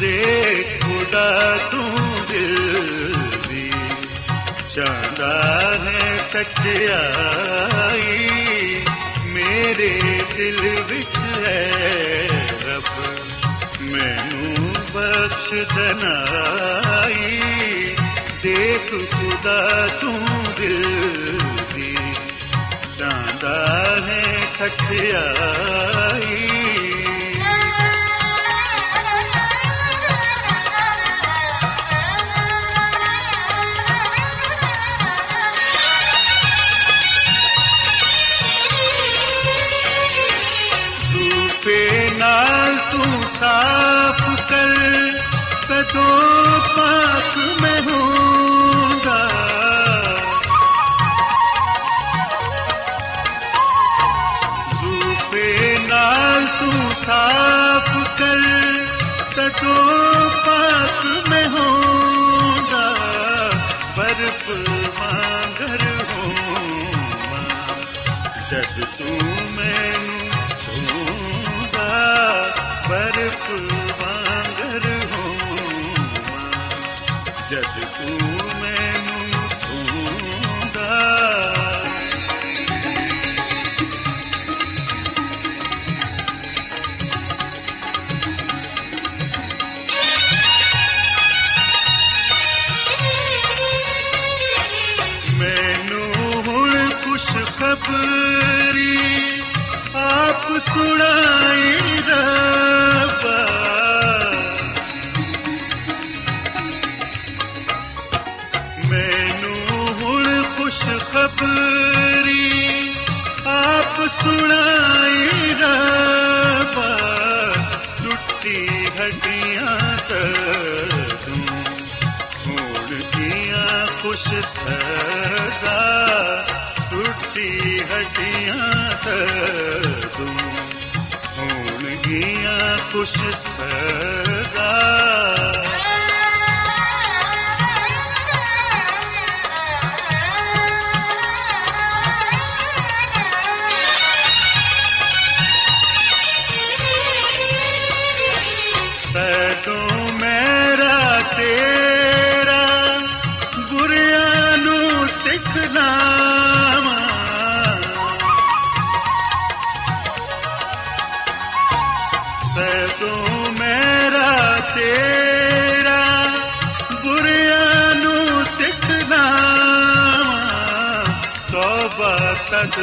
ਦੇਖ ਖੁਦਾ ਤੂੰ ਦਿਲ ਦੀ ਚਾਹਦਾ ਹੈ ਸੱਚਾਈ ਮੇਰੇ ਦਿਲ ਵਿੱਚ ਹੈ ਰੱਬ। ਮੈਨੂੰ ਬਖਸ਼ ਦਨਾਈ ਦੇਖ ਖੁਦਾ ਤੂੰ ਦਿਲ ਦੀ ਚਾਹਦਾ ਹੈ ਜਦ ਤੂੰ ਸਦਾ ਟੁੱਟੀ ਹੱਡੀਆਂ ਤੂੰ ਹੁਣ ਗੀਆਂ ਖੁਸ਼ ਸਦਾ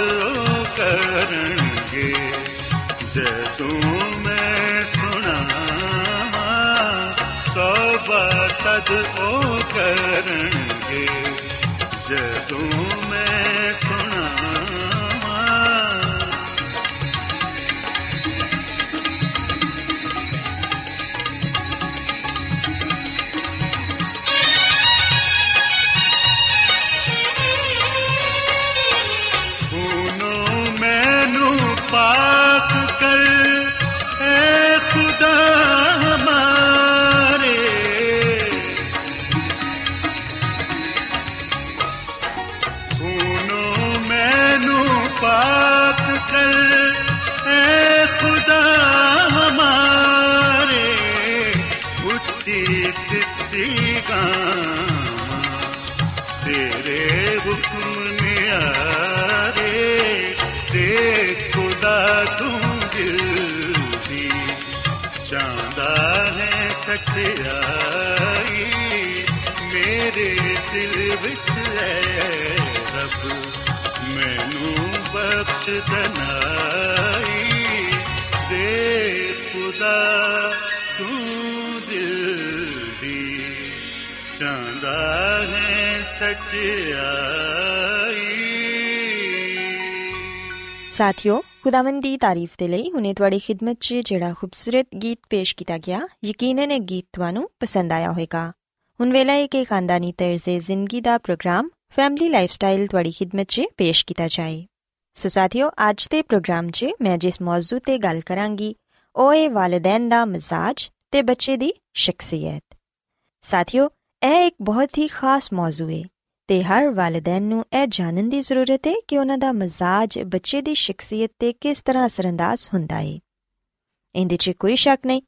ਤਦ ਉਹ ਕਰਨਗੇ। ਜਦੋਂ ਮੈਂ ਸੁਣਾਵਾਂ ਤੋਬਾ ਤਦ ਉਹ ਕਰਨਗੇ। ਜਦੋਂ ਮੈਂ ਸੁਣਾਵਾਂ ਹੈ ਸਖਿਆਈ ਮੇਰੇ ਦਿਲ ਵਿੱਚ ਹੈ ਰੱਬ, ਮੈਨੂੰ ਬਖਸ਼ ਦਨਾਈ, ਦੇ ਖੁਦਾ, ਤੂੰ ਦਿਲ ਦੀ ਚਾਹੁੰਦਾ ਹੈ ਸਖਿਆਈ ਸਾਥਿਓ ਖੁਦਾਵੰਦ ਦੀ ਤਾਰੀਫ ਦੇ ਲਈ ਹੁਣੇ ਤੁਹਾਡੀ ਖਿਦਮਤ 'ਚ ਜਿਹੜਾ ਖੂਬਸੂਰਤ ਗੀਤ ਪੇਸ਼ ਕੀਤਾ ਗਿਆ ਯਕੀਨਨ ਇਹ ਗੀਤ ਤੁਹਾਨੂੰ ਪਸੰਦ ਆਇਆ ਹੋਵੇਗਾ ਹੁਣ ਵੇਲਾ ਹੈ ਕਿ ਖਾਨਦਾਨੀ ਤਰਜ਼ੇ ਜ਼ਿੰਦਗੀ ਦਾ ਪ੍ਰੋਗਰਾਮ ਫੈਮਿਲੀ ਲਾਈਫਸਟਾਈਲ ਤੁਹਾਡੀ ਖਿਦਮਤ 'ਚ ਪੇਸ਼ ਕੀਤਾ ਜਾਏ ਸੋ ਸਾਥੀਓ ਅੱਜ ਦੇ ਪ੍ਰੋਗਰਾਮ 'ਚ ਮੈਂ ਜਿਸ ਮੌਜੂ ਤੇ ਗੱਲ ਕਰਾਂਗੀ ਉਹ ਹੈ ਵਾਲਿਦੈਨ ਦਾ ਮਜ਼ਾਜ ਤੇ ਬੱਚੇ ਦੀ ਸ਼ਖਸੀਅਤ ਸਾਥੀਓ ਇਹ ਇੱਕ ਬਹੁਤ ਹੀ ਖਾਸ ਮੌਜੂ ਹੈ ਤੇ ਹਰ ਵਾਲਿਦੈਨ ਨੂੰ ਇਹ ਜਾਣਨ ਦੀ ਜ਼ਰੂਰਤ ਹੈ ਕਿ ਉਹਨਾਂ ਦਾ ਮਜ਼ਾਜ ਬੱਚੇ ਦੀ ਸ਼ਖਸੀਅਤ ਤੇ ਕਿਸ ਤਰ੍ਹਾਂ ਅਸਰੰਦਾਜ਼ ਹੁੰਦਾ ਹੈ। ਇਹਦੇ 'ਚ ਕੋਈ ਸ਼ੱਕ ਨਹੀਂ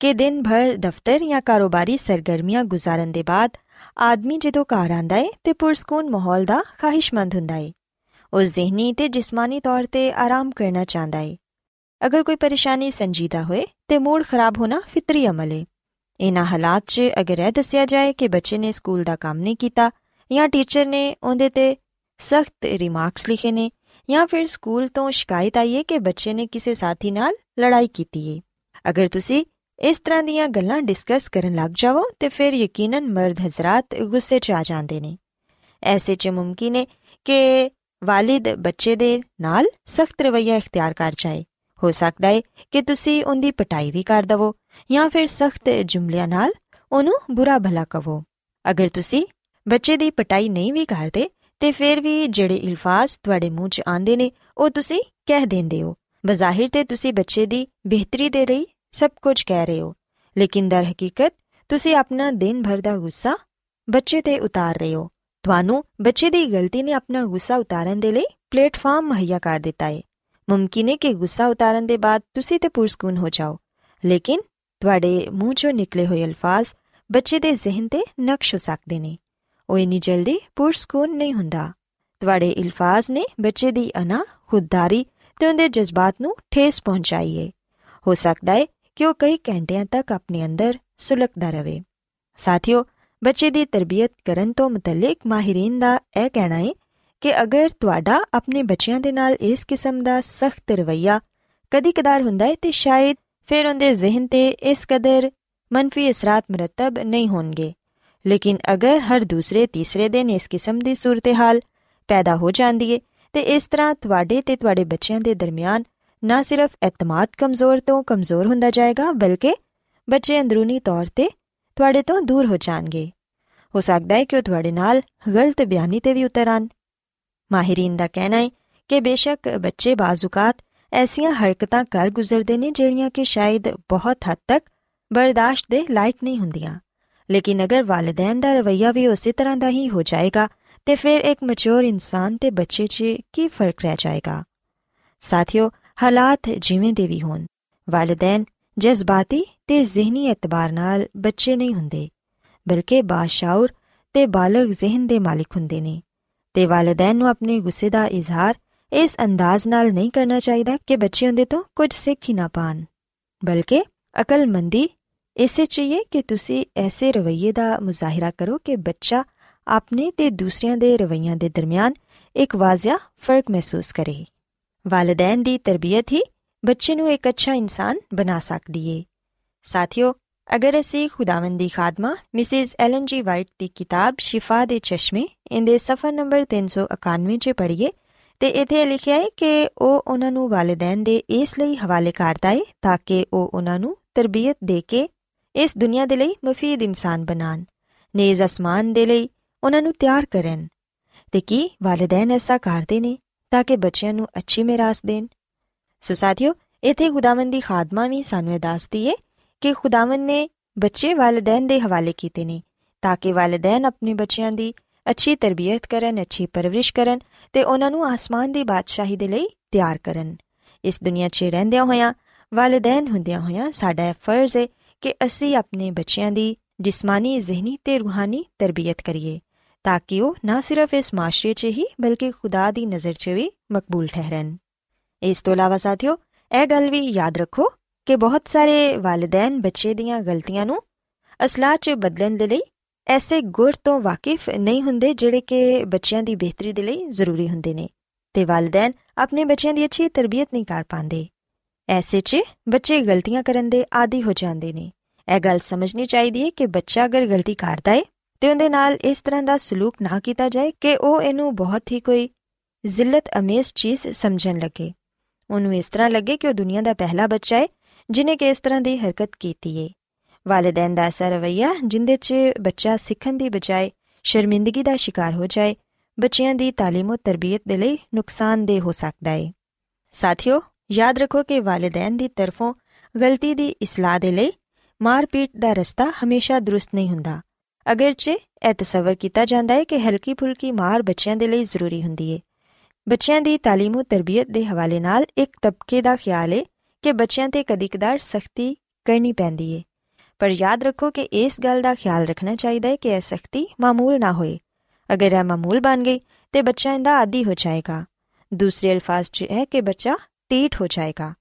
ਕਿ ਦਿਨ ਭਰ ਦਫ਼ਤਰ ਜਾਂ ਕਾਰੋਬਾਰੀ ਸਰਗਰਮੀਆਂ ਗੁਜ਼ਾਰਨ ਦੇ ਬਾਅਦ ਆਦਮੀ ਜਦੋਂ ਘਰ ਆਂਦਾ ਹੈ ਤੇ ਪੁਰਸਕੂਨ ਮਾਹੌਲ ਦਾ ਖਾਹਿਸ਼ਮੰਦ ਹੁੰਦਾ ਹੈ। ਉਹ ਜ਼ਿਹਨੀ ਤੇ ਜਿਸਮਾਨੀ ਤੌਰ ਤੇ ਆਰਾਮ ਕਰਨਾ ਚਾਹੁੰਦਾ ਹੈ। ਅਗਰ ਕੋਈ ਪਰੇਸ਼ਾਨੀ ਸੰਜੀਦਾ ਹੋਏ ਤੇ ਮੂਡ ਖਰਾਬ ਹੋਣਾ ਫਿਤਰੀ ਅਮਲ ਹੈ। ਇਹਨਾਂ ਹਾਲਾਤ 'ਚ ਅਗਰ ਇਹ ਦੱਸਿਆ ਜਾਏ ਕਿ ਬੱਚੇ ਨੇ ਸਕੂਲ ਦਾ ਕੰਮ ਨਹੀਂ ਕੀਤਾ ਜਾਂ ਟੀਚਰ ਨੇ ਉਹਦੇ ਤੇ ਸਖਤ ਰਿਮਾਰਕਸ ਲਿਖੇ ਨੇ ਜਾਂ ਫਿਰ ਸਕੂਲ ਤੋਂ ਸ਼ਿਕਾਇਤ ਆਈ ਹੈ ਕਿ ਬੱਚੇ ਨੇ ਕਿਸੇ ਸਾਥੀ ਨਾਲ ਲੜਾਈ ਕੀਤੀ ਹੈ। ਅਗਰ ਤੁਸੀਂ ਇਸ ਤਰ੍ਹਾਂ ਦੀਆਂ ਗੱਲਾਂ ਡਿਸਕਸ ਕਰਨ ਲੱਗ ਜਾਵੋ, ਤੇ ਫਿਰ ਯਕੀਨਨ ਮਰਦ ਹਜ਼ਰਤ ਗੁੱਸੇ 'ਚ ਆ ਜਾਂਦੇ ਨੇ। ਐਸੇ 'ਚ ਮੁਮਕਿਨ ਹੈ ਕਿ ਵਾਲਿਦ ਬੱਚੇ ਦੇ ਨਾਲ ਸਖਤ ਰਵੱਈਆ ਇਖਤਿਆਰ ਕਰ ਜਾਏ। ਹੋ ਸਕਦਾ ਹੈ ਕਿ ਤੁਸੀਂ ਉਹਦੀ ਪਟਾਈ ਵੀ ਕਰ ਦਵੋ ਜਾਂ ਫਿਰ ਸਖਤ ਜੁਮਲਿਆਂ ਨਾਲ ਉਹਨੂੰ ਬੁਰਾ ਭਲਾ ਕਹੋ ਅਗਰ ਤੁਸੀਂ ਬੱਚੇ ਦੀ ਪਟਾਈ ਨਹੀਂ ਵੀ ਕਰਦੇ, ਤੇ ਫਿਰ ਵੀ ਜਿਹੜੇ ਇਲਫਾਜ਼ ਤੁਹਾਡੇ ਮੂੰਹ 'ਚ ਆਉਂਦੇ ਨੇ, ਉਹ ਤੁਸੀਂ ਕਹਿ ਦਿੰਦੇ ਹੋ। ਬਜ਼ਾਹਿਰ ਤੇ ਤੁਸੀਂ ਬੱਚੇ ਦੀ ਬਿਹਤਰੀ ਦੇ ਲਈ ਸਭ ਕੁਝ ਕਹਿ ਰਹੇ ਹੋ। ਲੇਕਿਨ ਦਰ ਹਕੀਕਤ, ਤੁਸੀਂ ਆਪਣਾ ਦਿਨ ਭਰ ਦਾ ਗੁੱਸਾ ਬੱਚੇ ਤੇ ਉਤਾਰ ਰਹੇ ਹੋ। ਤੁਹਾਨੂੰ ਬੱਚੇ ਦੀ ਗਲਤੀ ਨੇ ਆਪਣਾ ਗੁੱਸਾ ਉਤਾਰਨ ਦੇ ਲਈ ਪਲੇਟਫਾਰਮ ਮੁਹੱਈਆ ਕਰ ਦਿੱਤਾ ਹੈ ਮੁਮਕਿਨ ਹੈ ਕਿ ਗੁੱਸਾ ਉਤਾਰਨ ਦੇ ਬਾਅਦ ਤੁਸੀਂ ਤੇ ਪੁਰਸਕੂਨ ਹੋ ਜਾਓ। ਲੇਕਿਨ ਤੁਹਾਡੇ ਮੂੰਹ 'ਚੋਂ ਨਿਕਲੇ ਹੋਏ ਅਲਫਾਜ਼ ਬੱਚੇ ਦੇ ਜ਼ਿਹਨ ਤੇ ਨਕਸ਼ ਹੋ ਸਕਦੇ ਨੇ। ਉਹ ਇਨੀ ਜਲਦੀ ਪੁਰਸਕੂਨ ਨਹੀਂ ਹੁੰਦਾ। ਤੁਹਾਡੇ ਇਲਫਾਜ਼ ਨੇ ਬੱਚੇ ਦੀ ਅਨਾ ਖੁਦਦਾਰੀ ਤੇ ਉਹਦੇ ਜਜ਼ਬਾਤ ਨੂੰ ਠੇਸ ਪਹੁੰਚਾਈ ਹੈ ਹੋ ਸਕਦਾ ਹੈ ਕਿ ਉਹ ਕਈ ਘੰਟਿਆਂ ਤੱਕ ਆਪਣੇ ਅੰਦਰ ਸੁਲਗਦਾ ਰਹੇ। ਸਾਥੀਓ, ਬੱਚੇ ਦੀ ਤਰਬੀਅਤ ਕਰਨ ਤੋਂ ਮੁਤਲਕ ਮਾਹਿਰੀਨ ਦਾ ਇਹ ਕਹਿਣਾ ਹੈ ਕਿ ਅਗਰ ਤੁਹਾਡਾ ਆਪਣੇ ਬੱਚਿਆਂ ਦੇ ਨਾਲ ਇਸ ਕਿਸਮ ਦਾ ਸਖਤ ਰਵਈਆ ਕਦੀ-ਕਦਾਰ ਹੁੰਦਾ ਹੈ ਤੇ ਸ਼ਾਇਦ ਫਿਰ ਉਹਦੇ ਜ਼ਿਹਨ ਤੇ ਇਸ ਕਦਰ ਮੰਨਫੀ ਅਸਰਾਤ ਮਰਤਬ ਨਹੀਂ ਹੋਣਗੇ। ਲੇਕਿਨ ਅਗਰ ਹਰ ਦੂਸਰੇ ਤੀਸਰੇ ਦਿਨ ਇਸ ਕਿਸਮ ਦੀ ਸੂਰਤ-ਹਾਲ ਪੈਦਾ ਹੋ ਜਾਂਦੀ ਹੈ ਤੇ ਇਸ ਤਰ੍ਹਾਂ ਤੁਹਾਡੇ ਤੇ ਤੁਹਾਡੇ ਬੱਚਿਆਂ ਦੇ ਦਰਮਿਆਨ ਨਾ ਸਿਰਫ ਇਤਮਾਦ ਕਮਜ਼ੋਰ ਤੋਂ ਕਮਜ਼ੋਰ ਹੁੰਦਾ ਜਾਏਗਾ, ਬਲਕਿ ਬੱਚੇ ਅੰਦਰੂਨੀ ਤੌਰ ਤੇ ਤੁਹਾਡੇ ਤੋਂ ਦੂਰ ਹੋ ਜਾਣਗੇ। ਹੋ ਸਕਦਾ ਹੈ ਕਿ ਉਹ ਤੁਹਾਡੇ ਨਾਲ ਗਲਤ ਬਿਆਨੀ ਤੇ ਵੀ ਉਤਰਨ ਮਾਹਿਰੀਨ ਦਾ ਕਹਿਣਾ ਹੈ ਕਿ ਬੇਸ਼ੱਕ ਬੱਚੇ ਬਾਜ਼ੂਕਾਤ ਐਸੀਆਂ ਹਰਕਤਾਂ ਕਰ ਗੁਜ਼ਰਦੇ ਨੇ ਜਿਹੜੀਆਂ ਕਿ ਸ਼ਾਇਦ ਬਹੁਤ ਹੱਦ ਤੱਕ ਬਰਦਾਸ਼ਤ ਦੇ ਲਾਇਕ ਨਹੀਂ ਹੁੰਦੀਆਂ। ਲੇਕਿਨ ਅਗਰ ਵਾਲਿਦੈਨ ਦਾ ਰਵਈਆ ਵੀ ਉਸੇ ਤਰ੍ਹਾਂ ਦਾ ਹੀ ਹੋ ਜਾਏਗਾ, ਤੇ ਫਿਰ ਇੱਕ ਮੈਚੁਰ ਇਨਸਾਨ ਤੇ ਬੱਚੇ 'ਚ ਕੀ ਫ਼ਰਕ ਰਹਿ ਜਾਏਗਾ? ਸਾਥੀਓ, ਹਾਲਾਤ ਜਿਵੇਂ ਦੇ ਵੀ ਹੋਣ, ਵਾਲਿਦੈਨ ਜਜ਼ਬਾਤੀ ਤੇ ਜ਼ਿਹਨੀ ਇਤਬਾਰ ਨਾਲ ਬੱਚੇ ਨਹੀਂ ਹੁੰਦੇ, ਬਲਕਿ ਬਾਸ਼ਾਉਰ ਤੇ ਬਾਲਗ ਜ਼ਿਹਨ ਦੇ ਮਾਲਿਕ ਹੁੰਦੇ ਨੇ, ਤੇ ਵਾਲਿਦੈਨ ਨੂੰ ਆਪਣੇ ਗੁੱਸੇ ਦਾ ਇਜ਼ਹਾਰ ਇਸ ਅੰਦਾਜ਼ ਨਾਲ ਨਹੀਂ ਕਰਨਾ ਚਾਹੀਦਾ ਕਿ ਬੱਚੇ ਉਹਦੇ ਤੋਂ ਕੁਝ ਸਿੱਖ ਹੀ ਨਾ ਪਾਣ, ਬਲਕਿ ਅਕਲਮੰਦੀ ਇਸੇ ਚਾਹੀਏ ਕਿ ਤੁਸੀਂ ਐਸੇ ਰਵਈਏ ਦਾ ਮੁਜ਼ਾਹਿਰਾ ਕਰੋ ਕਿ ਬੱਚਾ ਆਪਣੇ ਤੇ ਦੂਸਰਿਆਂ ਦੇ ਰਵਈਆਂ ਦੇ ਦਰਮਿਆਨ ਇੱਕ ਵਾਜ਼ਿਆ ਫ਼ਰਕ ਮਹਿਸੂਸ ਕਰੇ। ਵਾਲਿਦੈਨ ਦੀ ਤਰਬੀਅਤ ਹੀ ਬੱਚੇ ਨੂੰ ਇੱਕ ਅੱਛਾ ਇਨਸਾਨ ਬਣਾ ਸਕਦੀ ਏ। ਸਾਥੀਓ, ਅਗਰ ਅਸੀਂ ਖੁਦਾਵੰਦ ਦੀ ਖਾਦਮਾ ਮਿਸਿਸ ਐਲਨ ਜੀ ਵਾਈਟ ਦੀ ਕਿਤਾਬ ਸ਼ਿਫਾ ਦੇ ਚਸ਼ਮੇ ਇਹਦੇ ਸਫਾ ਨੰਬਰ 391 'ਚ ਪੜ੍ਹੀਏ ਤੇ ਇਥੇ ਲਿਖਿਆ ਹੈ ਕਿ ਉਹ ਉਹਨਾਂ ਨੂੰ ਵਾਲਿਦੈਨ ਦੇ ਇਸ ਲਈ ਹਵਾਲੇ ਕਰਦਾ ਹੈ ਤਾਂ ਕਿ ਉਹ ਉਹਨਾਂ ਨੂੰ ਤਰਬੀਅਤ ਦੇ ਕੇ ਇਸ ਦੁਨੀਆ ਦੇ ਲਈ ਮਫੀਦ ਇਨਸਾਨ ਬਣਾਣ ਨੇਜ਼ ਅਸਮਾਨ ਦੇ ਲਈ ਉਹਨਾਂ ਨੂੰ ਤਿਆਰ ਕਰਨ। ਤੇ ਕੀ ਵਾਲਿਦੈਨ ਐਸਾ ਕਰਦੇ ਨੇ ਤਾਂ ਕਿ ਬੱਚਿਆਂ ਨੂੰ ਅੱਛੀ ਮਿਰਾਸ ਦੇਣ? ਸੋ ਸਾਥੀਓ, ਇਥੇ ਖੁਦਾਵੰਦ ਦੀ ਖਾਦਮਾ ਵੀ ਸਾਨੂੰ ਇਹ ਦੱਸਦੀ ਏ ਕਿ ਖੁਦਾਵੰਦ ਨੇ ਬੱਚੇ ਵਾਲਿਦੈਨ ਦੇ ਹਵਾਲੇ ਕੀਤੇ ਨੇ ਤਾਂ ਕਿ ਵਾਲਿਦੈਨ ਆਪਣੇ ਬੱਚਿਆਂ ਦੀ ਅੱਛੀ ਤਰਬੀਅਤ ਕਰਨ, ਅੱਛੀ ਪਰਵਰਿਸ਼ ਕਰਨ ਤੇ ਉਹਨਾਂ ਨੂੰ ਆਸਮਾਨ ਦੀ ਬਾਦਸ਼ਾਹੀ ਦੇ ਲਈ ਤਿਆਰ ਕਰਨ। ਇਸ ਦੁਨੀਆ 'ਚ ਰਹਿੰਦਿਆਂ ਹੋਇਆਂ, ਵਾਲਿਦੈਨ ਹੁੰਦਿਆਂ ਹੋਇਆਂ ਸਾਡਾ ਇਹ ਫਰਜ਼ ਹੈ ਕਿ ਅਸੀਂ ਆਪਣੇ ਬੱਚਿਆਂ ਦੀ ਜਿਸਮਾਨੀ, ਜ਼ਿਹਨੀ ਤੇ ਰੂਹਾਨੀ ਤਰਬੀਅਤ ਕਰੀਏ, ਤਾਂ ਕਿ ਉਹ ਨਾ ਸਿਰਫ ਇਸ ਮਾਸ਼ਰੇ 'ਚ ਹੀ, ਬਲਕਿ ਖੁਦਾ ਦੀ ਨਜ਼ਰ 'ਚ ਵੀ ਮਕਬੂਲ ਠਹਿਰਨ। ਇਸ ਤੋਂ ਇਲਾਵਾ ਸਾਥੀਓ, ਇਹ ਗੱਲ ਵੀ ਯਾਦ ਰੱਖੋ ਕਿ ਬਹੁਤ ਸਾਰੇ ਵਾਲਿਦੈਨ ਬੱਚੇ ਦੀਆਂ ਗਲਤੀਆਂ ਨੂੰ ਅਸਲਾਹ 'ਚ ਬਦਲਣ ਦੇ ਲਈ ਐਸੇ ਗੁਰ ਤੋਂ ਵਾਕਿਫ ਨਹੀਂ ਹੁੰਦੇ ਜਿਹੜੇ ਕਿ ਬੱਚਿਆਂ ਦੀ ਬਿਹਤਰੀ ਦੇ ਲਈ ਜ਼ਰੂਰੀ ਹੁੰਦੇ ਨੇ, ਤੇ ਵਾਲਿਦੈਨ ਆਪਣੇ ਬੱਚਿਆਂ ਦੀ ਅੱਛੀ ਤਰਬੀਅਤ ਨਹੀਂ ਕਰ ਪਾਉਂਦੇ। ਐਸੇ 'ਚ ਬੱਚੇ ਗਲਤੀਆਂ ਕਰਨ ਦੇ ਆਦੀ ਹੋ ਜਾਂਦੇ ਨੇ ਇਹ ਗੱਲ ਸਮਝਣੀ ਚਾਹੀਦੀ ਹੈ ਕਿ ਬੱਚਾ ਅਗਰ ਗਲਤੀ ਕਰਦਾ ਹੈ ਤੇ ਉਹਦੇ ਨਾਲ ਇਸ ਤਰ੍ਹਾਂ ਦਾ ਸਲੂਕ ਨਾ ਕੀਤਾ ਜਾਏ ਕਿ ਉਹ ਇਹਨੂੰ ਬਹੁਤ ਹੀ ਕੋਈ ਜ਼ਿਲਤ ਅਮੇਜ਼ ਚੀਜ਼ ਸਮਝਣ ਲੱਗੇ ਉਹਨੂੰ ਇਸ ਤਰ੍ਹਾਂ ਲੱਗੇ ਕਿ ਉਹ ਦੁਨੀਆ ਦਾ ਪਹਿਲਾ ਬੱਚਾ ਹੈ ਜਿਨੇ ਕਿ ਇਸ ਤਰ੍ਹਾਂ ਦੀ ਹਰਕਤ ਕੀਤੀ ਹੈ ਵਾਲਿਦੈਨ ਦਾ ਐਸਾ ਰਵਈਆ ਜਿੰਦੇ 'ਚ ਬੱਚਾ ਸਿੱਖਣ ਦੀ ਬਜਾਏ ਸ਼ਰਮਿੰਦਗੀ ਦਾ ਸ਼ਿਕਾਰ ਹੋ ਜਾਏ ਬੱਚਿਆਂ ਦੀ تعلیم ਤੇ ਤਰਬੀਅਤ ਦੇ ਲਈ ਨੁਕਸਾਨਦੇਹ ਹੋ ਸਕਦਾ ਹੈ ਸਾਥੀਓ ਯਾਦ ਰੱਖੋ ਕਿ ਵਾਲਿਦੈਨ ਦੀ ਤਰਫੋਂ ਗਲਤੀ ਦੀ ਇਸਲਾਹ ਦੇ ਲਈ ਮਾਰਪੀਟ ਦਾ ਰਸਤਾ ਹਮੇਸ਼ਾ ਦਰੁਸਤ ਨਹੀਂ ਹੁੰਦਾ ਅਗਰਚੇ ਇਹ ਤਸਵਰ ਕੀਤਾ ਜਾਂਦਾ ਹੈ ਕਿ ਹਲਕੀ ਫੁਲਕੀ ਮਾਰ ਬੱਚਿਆਂ ਦੇ ਲਈ ਜ਼ਰੂਰੀ ਹੁੰਦੀ ਹੈ ਬੱਚਿਆਂ ਦੀ تعلیم ਤੇ ਤਰਬੀਅਤ ਦੇ ਹਵਾਲੇ ਨਾਲ ਇੱਕ ਤਬਕੇ ਦਾ ਖਿਆਲ ਹੈ ਕਿ ਬੱਚਿਆਂ ਤੇ ਕਦੀ-ਕਦਾਰ ਸਖਤੀ ਕਰਨੀ ਪੈਂਦੀ ਹੈ ਪਰ ਯਾਦ ਰੱਖੋ ਕਿ ਇਸ ਗੱਲ ਦਾ ਖਿਆਲ ਰੱਖਣਾ ਚਾਹੀਦਾ ਹੈ ਕਿ ਇਹ ਸਖਤੀ ਮਾਮੂਲ ਨਾ ਹੋਏ ਅਗਰ ਇਹ ਮਾਮੂਲ ਬਣ ਗਈ ਤੇ ਬੱਚਾ ਇਹਦਾ ਆਦੀ ਹੋ ਜਾਏਗਾ ਦੂਸਰੇ ਅਲਫਾਜ਼ 'ਚ ਹੈ ਕਿ ਬੱਚਾ ਟੀਟ ਹੋ ਜਾਏਗਾ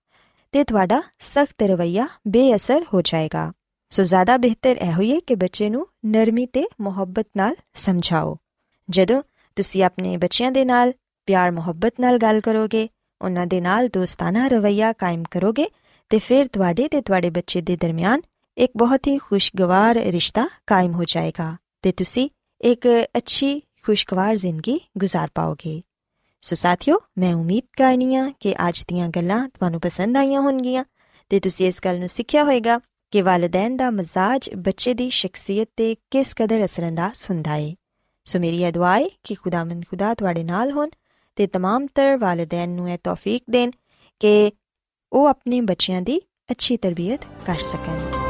ਤੇ ਤੁਹਾਡਾ ਸਖਤ ਰਵਈਆ ਬੇਅਸਰ ਹੋ ਜਾਏਗਾ ਸੋ ਜ਼ਿਆਦਾ ਬਿਹਤਰ ਇਹ ਹੋਈਏ ਕਿ ਬੱਚੇ ਨੂੰ ਨਰਮੀ ਤੇ ਮੁਹੱਬਤ ਨਾਲ ਸਮਝਾਓ ਜਦੋਂ ਤੁਸੀਂ ਆਪਣੇ ਬੱਚਿਆਂ ਦੇ ਨਾਲ ਪਿਆਰ ਮੁਹੱਬਤ ਨਾਲ ਗੱਲ ਕਰੋਗੇ ਉਹਨਾਂ ਦੇ ਨਾਲ ਦੋਸਤਾਨਾ ਰਵਈਆ ਕਾਇਮ ਕਰੋਗੇ ਤੇ ਫਿਰ ਤੁਹਾਡੇ ਤੇ ਤੁਹਾਡੇ ਬੱਚੇ ਦੇ ਦਰਮਿਆਨ ਇੱਕ ਬਹੁਤ ਹੀ ਖੁਸ਼ਗਵਾਰ ਰਿਸ਼ਤਾ ਕਾਇਮ ਹੋ ਜਾਏਗਾ ਤੇ ਤੁਸੀਂ ਇੱਕ ਅੱਛੀ ਖੁਸ਼ਗਵਾਰ ਜ਼ਿੰਦਗੀ گزار ਪਾਓਗੇ ਸੋ ਸਾਥਿਓ ਮੈਂ ਉਮੀਦ ਕਰਨੀਆ ਕਿ ਅੱਜ ਦੀਆਂ ਗੱਲਾਂ ਤੁਹਾਨੂੰ ਪਸੰਦ ਆਈਆਂ ਹੋਣਗੀਆਂ ਤੇ ਤੁਸੀਂ ਇਸ ਗੱਲ ਨੂੰ ਸਿੱਖਿਆ ਹੋਵੇਗਾ ਕਿ ਵਾਲਿਦੈਨ ਦਾ ਮਜ਼ਾਜ ਬੱਚੇ ਦੀ ਸ਼ਖਸੀਅਤ ਤੇ ਕਿਸ ਕਦਰ ਅਸਰੰਦਾਜ਼ ਹੁੰਦਾ ਹੈ ਸੋ ਮੇਰੀ ਇਹ ਦੁਆ ਹੈ ਕਿ ਖੁਦਾਵੰਦ ਖੁਦਾ ਤੁਹਾਡੇ ਨਾਲ ਹੋਣ ਤੇ तमाम ਤਰ ਵਾਲਿਦੈਨ ਨੂੰ ਇਹ ਤੌਫੀਕ ਦੇਣ ਕਿ ਉਹ ਆਪਣੇ ਬੱਚਿਆਂ ਦੀ ਅੱਛੀ ਤਰਬੀਅਤ ਕਰ ਸਕਣ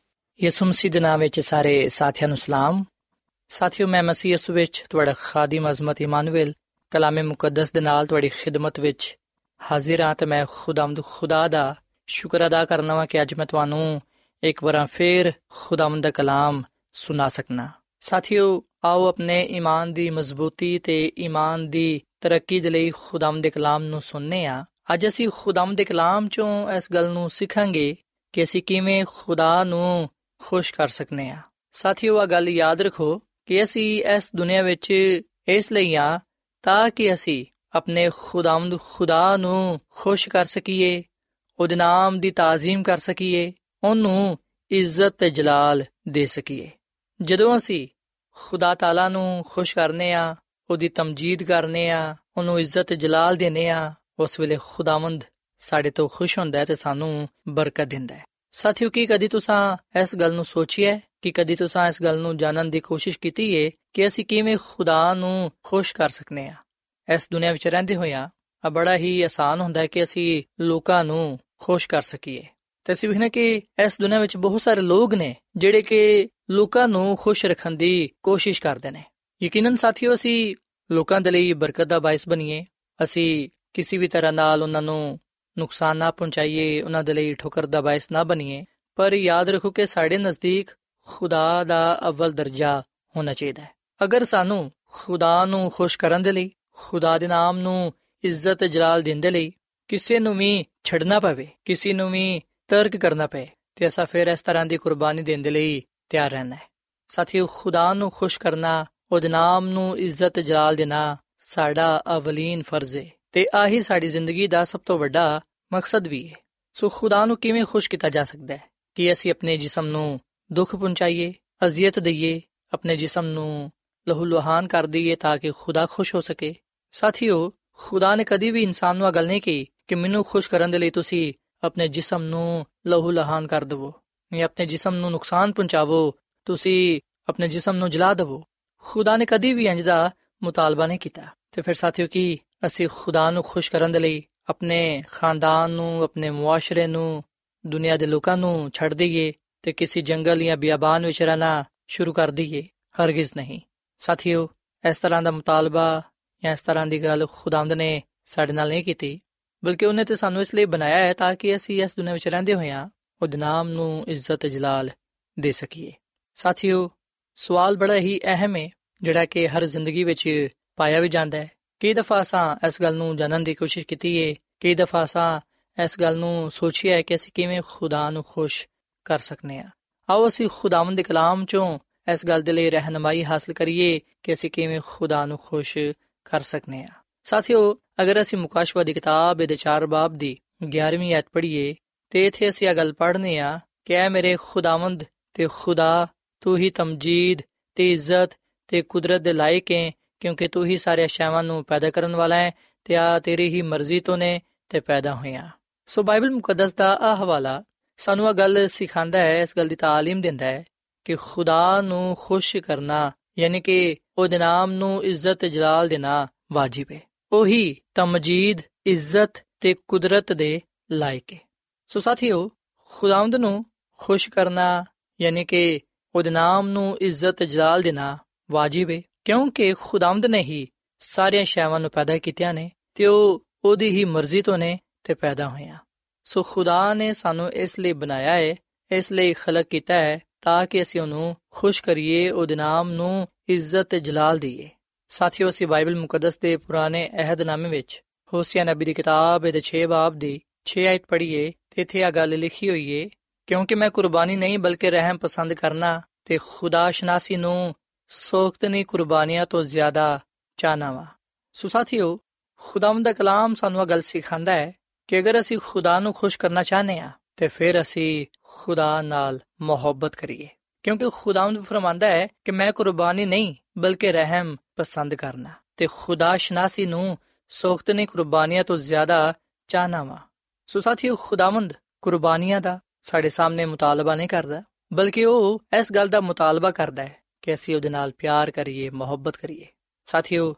ਯਿਸੂ ਮਸੀਹ ਦੇ ਨਾਮ ਵਿੱਚ ਸਾਰੇ ਸਾਥੀਆਂ ਨੂੰ ਸਲਾਮ। ਸਾਥੀਓ, ਮੈਂ ਮਸੀਹ ਯਿਸੂ ਵਿੱਚ ਤੁਹਾਡਾ ਖਾਦਮ ਅਜ਼ਮਤ ਇਮਾਨੁਅਲ ਕਲਾਮੇ ਮੁਕੱਦਸ ਦੇ ਨਾਲ ਤੁਹਾਡੀ ਖਿਦਮਤ ਵਿੱਚ ਹਾਜ਼ਰ ਹਾਂ ਤੇ ਮੈਂ ਖੁਦਾਮਦ ਖੁਦਾ ਦਾ ਸ਼ੁਕਰ ਅਦਾ ਕਰਨਾ ਵਾਂ ਕਿ ਅੱਜ ਮੈਂ ਤੁਹਾਨੂੰ ਇੱਕ ਵਾਰ ਫੇਰ ਖੁਦਾਮਦ ਦਾ ਕਲਾਮ ਸੁਣਾ ਸਕਣਾ ਸਾਥੀਓ, ਆਓ ਆਪਣੇ ਈਮਾਨ ਦੀ ਮਜ਼ਬੂਤੀ ਤੇ ਈਮਾਨ ਦੀ ਤਰੱਕੀ ਦੇ ਲਈ ਖੁਦਾਮਦ ਦੇ ਕਲਾਮ ਨੂੰ ਸੁਣਨੇ ਆ। ਅੱਜ ਅਸੀਂ ਖੁਦਾਮਦ ਦੇ ਕਲਾਮ ਚੋਂ ਇਸ ਗੱਲ ਨੂੰ ਸਿੱਖਾਂਗੇ ਕਿ ਅਸੀਂ ਕਿਵੇਂ ਖੁਦਾ ਨੂੰ ਖੁਸ਼ ਕਰ ਸਕਨੇ ਆ। ਸਾਥੀਓ ਆ ਗੱਲ ਯਾਦ ਰੱਖੋ ਕਿ ਅਸੀਂ ਇਸ ਦੁਨੀਆ ਵਿੱਚ ਇਸ ਲਈ ਆ ਤਾਂ ਕਿ ਅਸੀਂ ਆਪਣੇ ਖੁਦਾਮਦ ਖੁਦਾ ਨੂੰ ਖੁਸ਼ ਕਰ ਸਕੀਏ, ਉਹਦੇ ਨਾਮ ਦੀ ਤਾਜ਼ੀਮ ਕਰ ਸਕੀਏ, ਉਹਨੂੰ ਇੱਜ਼ਤ ਤੇ ਜਲਾਲ ਦੇ ਸਕੀਏ। ਜਦੋਂ ਅਸੀਂ ਖੁਦਾ ਤਾਲਾ ਨੂੰ ਖੁਸ਼ ਕਰਨੇ ਆ, ਉਹਦੀ ਤਮਜੀਦ ਕਰਨੇ ਆ, ਉਹਨੂੰ ਇੱਜ਼ਤ ਤੇ ਜਲਾਲ ਦੇਨੇ ਆ, ਉਸ ਵੇਲੇ ਖੁਦਾਵੰਦ ਸਾਡੇ ਤੋਂ ਖੁਸ਼ ਹੁੰਦਾ ਹੈ ਤੇ ਸਾਨੂੰ ਬਰਕਤ ਦਿੰਦਾ ਹੈ। ਸਾਥੀਓ, ਕੀ ਕਦੀ ਤੁਸੀਂ ਇਸ ਗੱਲ ਨੂੰ ਸੋਚਿਆ ਕਿ ਕਦੀ ਤੁਸੀਂ ਇਸ ਗੱਲ ਨੂੰ ਜਾਣਨ ਦੀ ਕੋਸ਼ਿਸ਼ ਕੀਤੀ ਹੈ ਕਿ ਅਸੀਂ ਕਿਵੇਂ ਖੁਦਾ ਨੂੰ ਖੁਸ਼ ਕਰ ਸਕਨੇ ਆ? ਇਸ ਦੁਨੀਆ ਵਿੱਚ ਰਹਿੰਦੇ ਹੋਇਆ ਆ ਬੜਾ ਹੀ ਆਸਾਨ ਹੁੰਦਾ ਹੈ ਕਿ ਅਸੀਂ ਲੋਕਾਂ ਨੂੰ ਖੁਸ਼ ਕਰ ਸਕੀਏ। ਤੇ ਅਸੀਂ ਵੇਖਨੇ ਕਿ ਇਸ ਦੁਨੀਆ ਵਿੱਚ ਬਹੁਤ ਸਾਰੇ ਲੋਕ ਨੇ ਜਿਹੜੇ ਕਿ ਲੋਕਾਂ ਨੂੰ ਖੁਸ਼ ਰੱਖਣ ਦੀ ਕੋਸ਼ਿਸ਼ ਕਰਦੇ ਨੇ। ਯਕੀਨਨ ਸਾਥੀਓ, ਅਸੀਂ ਲੋਕਾਂ ਦੇ ਲਈ ਬਰਕਤ ਦਾ ਬਾਇਸ ਬਣੀਏ। ਅਸੀਂ ਕਿਸੇ ਵੀ ਤਰ੍ਹਾਂ ਨਾਲ ਉਹਨਾਂ ਨੂੰ ਨੁਕਸਾਨ ਨਾ ਪਹੁੰਚਾਈਏ, ਉਹਨਾਂ ਦੇ ਲਈ ਠੋਕਰ ਦਾ ਬਾਇਸ ਨਾ ਬਣੀਏ। ਪਰ ਯਾਦ ਰੱਖੋ ਕਿ ਸਾਡੇ ਨਜ਼ਦੀਕ ਖੁਦਾ ਦਾ ਅਵਲ ਦਰਜਾ ਹੋਣਾ ਚਾਹੀਦਾ ਹੈ। ਅਗਰ ਸਾਨੂੰ ਖੁਦਾ ਨੂੰ ਖੁਸ਼ ਕਰਨ ਦੇ ਲਈ, ਖੁਦਾ ਦੇ ਨਾਮ ਨੂੰ ਇੱਜ਼ਤ ਜਲਾਲ ਦੇਣ ਦੇ ਲਈ ਕਿਸੇ ਨੂੰ ਵੀ ਛੱਡਣਾ ਪਵੇ, ਕਿਸੇ ਨੂੰ ਵੀ ਤਰਕ ਕਰਨਾ ਪਏ, ਤੇ ਅਸਾਂ ਫਿਰ ਇਸ ਤਰ੍ਹਾਂ ਦੀ ਕੁਰਬਾਨੀ ਦੇਣ ਦੇ ਲਈ ਤਿਆਰ ਰਹਿਣਾ ਹੈ। ਸਾਥੀਓ, ਖੁਦਾ ਨੂੰ ਖੁਸ਼ ਕਰਨਾ, ਉਹਦੇ ਨਾਮ ਨੂੰ ਇੱਜ਼ਤ ਜਲਾਲ ਦੇਣਾ ਸਾਡਾ ਅਵਲੀਨ ਫਰਜ਼ ਹੈ। ਤੇ ਆਹੀ ਸਾਡੀ ਜ਼ਿੰਦਗੀ ਦਾ ਸਭ ਤੋਂ ਵੱਡਾ ਮਕਸਦ ਵੀ ਹੈ। ਸੋ ਖੁਦਾ ਨੂੰ ਕਿਵੇਂ ਖੁਸ਼ ਕੀਤਾ ਜਾ ਸਕਦਾ ਹੈ ਕਿ ਅਸੀਂ ਆਪਣੇ ਜਿਸਮ ਨੂੰ ਦੁੱਖ ਪਹੁੰਚਾਈਏ, ਅਜ਼ੀਅਤ ਦਈਏ, ਆਪਣੇ ਜਿਸਮ ਨੂੰ ਲਹੂ ਲੁਹਾਨ ਕਰ ਦਈਏ ਤਾਂ ਕਿ ਖੁਦਾ ਖੁਸ਼ ਹੋ ਸਕੇ। ਸਾਥੀਓ, ਖੁਦਾ ਨੇ ਕਦੀ ਵੀ ਇਨਸਾਨ ਨੂੰ ਆ ਗੱਲ ਨਹੀਂ ਕੀ ਕਿ ਮੈਨੂੰ ਖੁਸ਼ ਕਰਨ ਦੇ ਲਈ ਤੁਸੀਂ ਆਪਣੇ ਜਿਸਮ ਨੂੰ ਲਹੂ ਲਹਾਨ ਕਰ ਦਵੋ ਜਾਂ ਆਪਣੇ ਜਿਸਮ ਨੂੰ ਨੁਕਸਾਨ ਪਹੁੰਚਾਵੋ, ਤੁਸੀਂ ਆਪਣੇ ਜਿਸਮ ਨੂੰ ਜਲਾ ਦਵੋ। ਖੁਦਾ ਨੇ ਕਦੀ ਵੀ ਇੰਜ ਦਾ ਮੁਤਾਲਬਾ ਨਹੀਂ ਕੀਤਾ। ਤੇ ਫਿਰ ਸਾਥੀਓ ਕੀ ਅਸੀਂ ਖੁਦਾ ਨੂੰ ਖੁਸ਼ ਕਰਨ ਦੇ ਲਈ ਆਪਣੇ ਖਾਨਦਾਨ ਨੂੰ, ਆਪਣੇ ਮੁਆਸ਼ਰੇ ਨੂੰ, ਦੁਨੀਆ ਦੇ ਲੋਕਾਂ ਨੂੰ ਛੱਡ ਦਈਏ ਤੇ ਕਿਸੇ ਜੰਗਲ ਜਾਂ ਬਿਆਬਾਨ ਵਿੱਚ ਰਹਿਣਾ ਸ਼ੁਰੂ ਕਰ ਦਈਏ, ਹਰਗਿਜ਼ ਨਹੀਂ। ਸਾਥੀਓ, ਇਸ ਤਰ੍ਹਾਂ ਦਾ ਮੁਤਾਲਬਾ ਜਾਂ ਇਸ ਤਰ੍ਹਾਂ ਦੀ ਗੱਲ ਖੁਦਾਵੰਦ ਨੇ ਸਾਡੇ ਨਾਲ ਨਹੀਂ ਕੀਤੀ, ਬਲਕਿ ਉਹਨੇ ਤੇ ਸਾਨੂੰ ਇਸ ਲਈ ਬਣਾਇਆ ਹੈ ਤਾਂ ਕਿ ਅਸੀਂ ਇਸ ਦੁਨੀਆਂ ਵਿੱਚ ਰਹਿੰਦੇ ਹੋਇਆਂ ਉਹਦੇ ਨਾਮ ਨੂੰ ਇੱਜ਼ਤ ਜਲਾਲ ਦੇ ਸਕੀਏ। ਸਾਥੀਓ, ਸਵਾਲ ਬੜਾ ਹੀ ਅਹਿਮ ਹੈ, ਜਿਹੜਾ ਕਿ ਹਰ ਜ਼ਿੰਦਗੀ ਵਿੱਚ ਪਾਇਆ ਵੀ ਜਾਂਦਾ ਹੈ। ਕਈ ਦਫਾ ਅਸਾਂ ਇਸ ਗੱਲ ਨੂੰ ਜਾਣਨ ਦੀ ਕੋਸ਼ਿਸ਼ ਕੀਤੀ ਹੈ ਕਈ ਦਫਾ ਸਾਂ ਇਸ ਗੱਲ ਨੂੰ ਸੋਚਿਆ ਹੈ ਕਿ ਅਸੀਂ ਕਿਵੇਂ ਖੁਦਾ ਨੂੰ ਖੁਸ਼ ਕਰ ਸਕਨੇ ਆ? ਆਓ ਅਸੀਂ ਖੁਦਾਵੰਦ ਦੇ ਕਲਾਮ ਚੋਂ ਇਸ ਗੱਲ ਦੇ ਲਈ ਰਹਿਨਮਾਈ ਹਾਸਲ ਕਰੀਏ ਕਿ ਅਸੀਂ ਕਿਵੇਂ ਖੁਦਾ ਨੂੰ ਖੁਸ਼ ਕਰ ਸਕਨੇ ਆ। ਸਾਥੀਓ, ਅਗਰ ਅਸੀਂ ਮੁਕਾਸ਼ਵਾ ਦੀ ਕਿਤਾਬ ਦੇ 4 ਬਾਬ ਦੀ 11ਵੀਂ ਐਤ ਪੜ੍ਹੀਏ, ਤੇ ਇਥੇ ਅਸੀਂ ਇਹ ਗੱਲ ਪੜ੍ਹਨੇ ਆ ਕਿ ਐ ਮੇਰੇ ਖੁਦਾਵੰਦ ਤੇ ਖੁਦਾ ਤੂੰ ਹੀ ਤਮਜੀਦ ਤੇ ਇੱਜ਼ਤ ਤੇ ਕੁਦਰਤ ਦੇ ਲਾਇਕ ਹੈ ਕਿਉਂਕਿ ਤੂੰ ਹੀ ਸਾਰੇ ਅਸ਼ਿਆਵਾਂ ਨੂੰ ਪੈਦਾ ਕਰਨ ਵਾਲਾ ਹੈ ਤੇ ਆ ਤੇਰੀ ਹੀ ਮਰਜ਼ੀ ਤੋਂ ਨੇ ਤੇ ਪੈਦਾ ਹੋਈਆਂ ਸੋ ਬਾਈਬਲ ਮੁਕੱਦਸ ਦਾ ਆ ਹਵਾਲਾ ਸਾਨੂੰ ਇਹ ਗੱਲ ਸਿਖਾਉਂਦਾ ਹੈ ਇਸ ਗੱਲ ਦੀ تعلیم ਦਿੰਦਾ ਹੈ ਕਿ ਖੁਦਾ ਨੂੰ ਖੁਸ਼ ਕਰਨਾ ਯਾਨੀ ਕਿ ਉਹਦੇ ਨਾਮ ਨੂੰ ਇੱਜ਼ਤ ਜਲਾਲ ਦੇਣਾ ਵਾਜਿਬ ਹੈ ਉਹੀ ਤਮਜੀਦ ਇੱਜ਼ਤ ਤੇ ਕੁਦਰਤ ਦੇ ਲਾਇਕ ਹੈ ਸੋ ਸਾਥੀਓ ਖੁਦਾਵੰਦ ਨੂੰ ਖੁਸ਼ ਕਰਨਾ ਯਾਨੀ ਕਿ ਉਹਦੇ ਨਾਮ ਨੂੰ ਇੱਜ਼ਤ ਜਲਾਲ ਦੇਣਾ ਵਾਜਿਬ ਹੈ ਕਿਉਂਕਿ ਖੁਦਾਵੰਦ ਨੇ ਹੀ ਸਾਰੀਆਂ ਸ਼ੈਵਾਂ ਨੂੰ ਪੈਦਾ ਕੀਤੀਆਂ ਨੇ ਤੇ ਉਹ ਉਹਦੀ ਹੀ ਮਰਜ਼ੀ ਤੋਂ ਨੇ ਤੇ ਪੈਦਾ ਹੋਈਆਂ। ਸੋ ਖੁਦਾ ਨੇ ਸਾਨੂੰ ਇਸ ਲਈ ਬਣਾਇਆ ਹੈ ਇਸ ਲਈ ਖਲਕ ਕੀਤਾ ਹੈ ਤਾਂ ਕਿ ਅਸੀਂ ਉਹਨੂੰ ਖੁਸ਼ ਕਰੀਏ, ਉਹਦੇ ਨਾਮ ਨੂੰ ਇੱਜ਼ਤ ਤੇ ਜਲਾਲ ਦਈਏ। ਸਾਥੀਓ, ਅਸੀਂ ਬਾਈਬਲ ਮੁਕੱਦਸ ਦੇ ਪੁਰਾਣੇ ਅਹਿਦਨਾਮੇ ਵਿੱਚ ਹੋਸੀਆ ਨਬੀ ਦੀ ਕਿਤਾਬ ਦੇ 6 ਬਾਬ ਦੀ 6 ਆਇਤ ਪੜ੍ਹੀਏ ਤੇ ਇੱਥੇ ਇਹ ਗੱਲ ਲਿਖੀ ਹੋਈ ਏ, ਕਿਉਂਕਿ ਮੈਂ ਕੁਰਬਾਨੀ ਨਹੀਂ, ਬਲਕਿ ਰਹਿਮ ਪਸੰਦ ਕਰਨਾ ਤੇ ਖੁਦਾ ਸ਼ਨਾਸੀ ਨੂੰ ਸੋਖਤਨੀ ਕੁਰਬਾਨੀਆਂ ਤੋਂ ਜ਼ਿਆਦਾ ਚਾਹਨਾ ਵਾ ਸੋ ਸਾਥੀਓ, ਖੁਦਾਵੰਦ ਦਾ ਕਲਾਮ ਸਾਨੂੰ ਇਹ ਗੱਲ ਸਿਖਾਉਂਦਾ ਹੈ ਕਿ ਅਗਰ ਅਸੀਂ ਖੁਦਾ ਨੂੰ ਖੁਸ਼ ਕਰਨਾ ਚਾਹਨੇ ਆ ਤੇ ਫਿਰ ਅਸੀਂ ਖੁਦਾ ਨਾਲ ਮੁਹੱਬਤ ਕਰੀਏ। ਕਿਉਂਕਿ ਖੁਦਾਵੰਦ ਫਰਮਾਂਦਾ ਹੈ ਕਿ ਮੈਂ ਕੁਰਬਾਨੀ ਨਹੀਂ, ਬਲਕਿ ਰਹਿਮ ਪਸੰਦ ਕਰਨਾ। ਤੇ ਖੁਦਾ ਸ਼ਨਾਸੀ ਨੂੰ ਸੋਖਤਨੀ ਕੁਰਬਾਨੀਆਂ ਤੋਂ ਜ਼ਿਆਦਾ ਚਾਹਨਾ ਵਾ ਸੋ ਸਾਥੀਓ, ਖੁਦਾਵੰਦ ਕੁਰਬਾਨੀਆਂ ਦਾ ਸਾਡੇ ਸਾਹਮਣੇ ਮੁਤਾਲਬਾ ਨਹੀਂ ਕਰਦਾ, ਬਲਕਿ ਉਹ ਇਸ ਗੱਲ ਦਾ ਮੁਤਾਲਬਾ ਕਰਦਾ ਹੈ ਕਿ ਅਸੀਂ ਉਹਦੇ ਨਾਲ ਪਿਆਰ ਕਰੀਏ, ਮੁਹੱਬਤ ਕਰੀਏ। ਸਾਥੀਓ,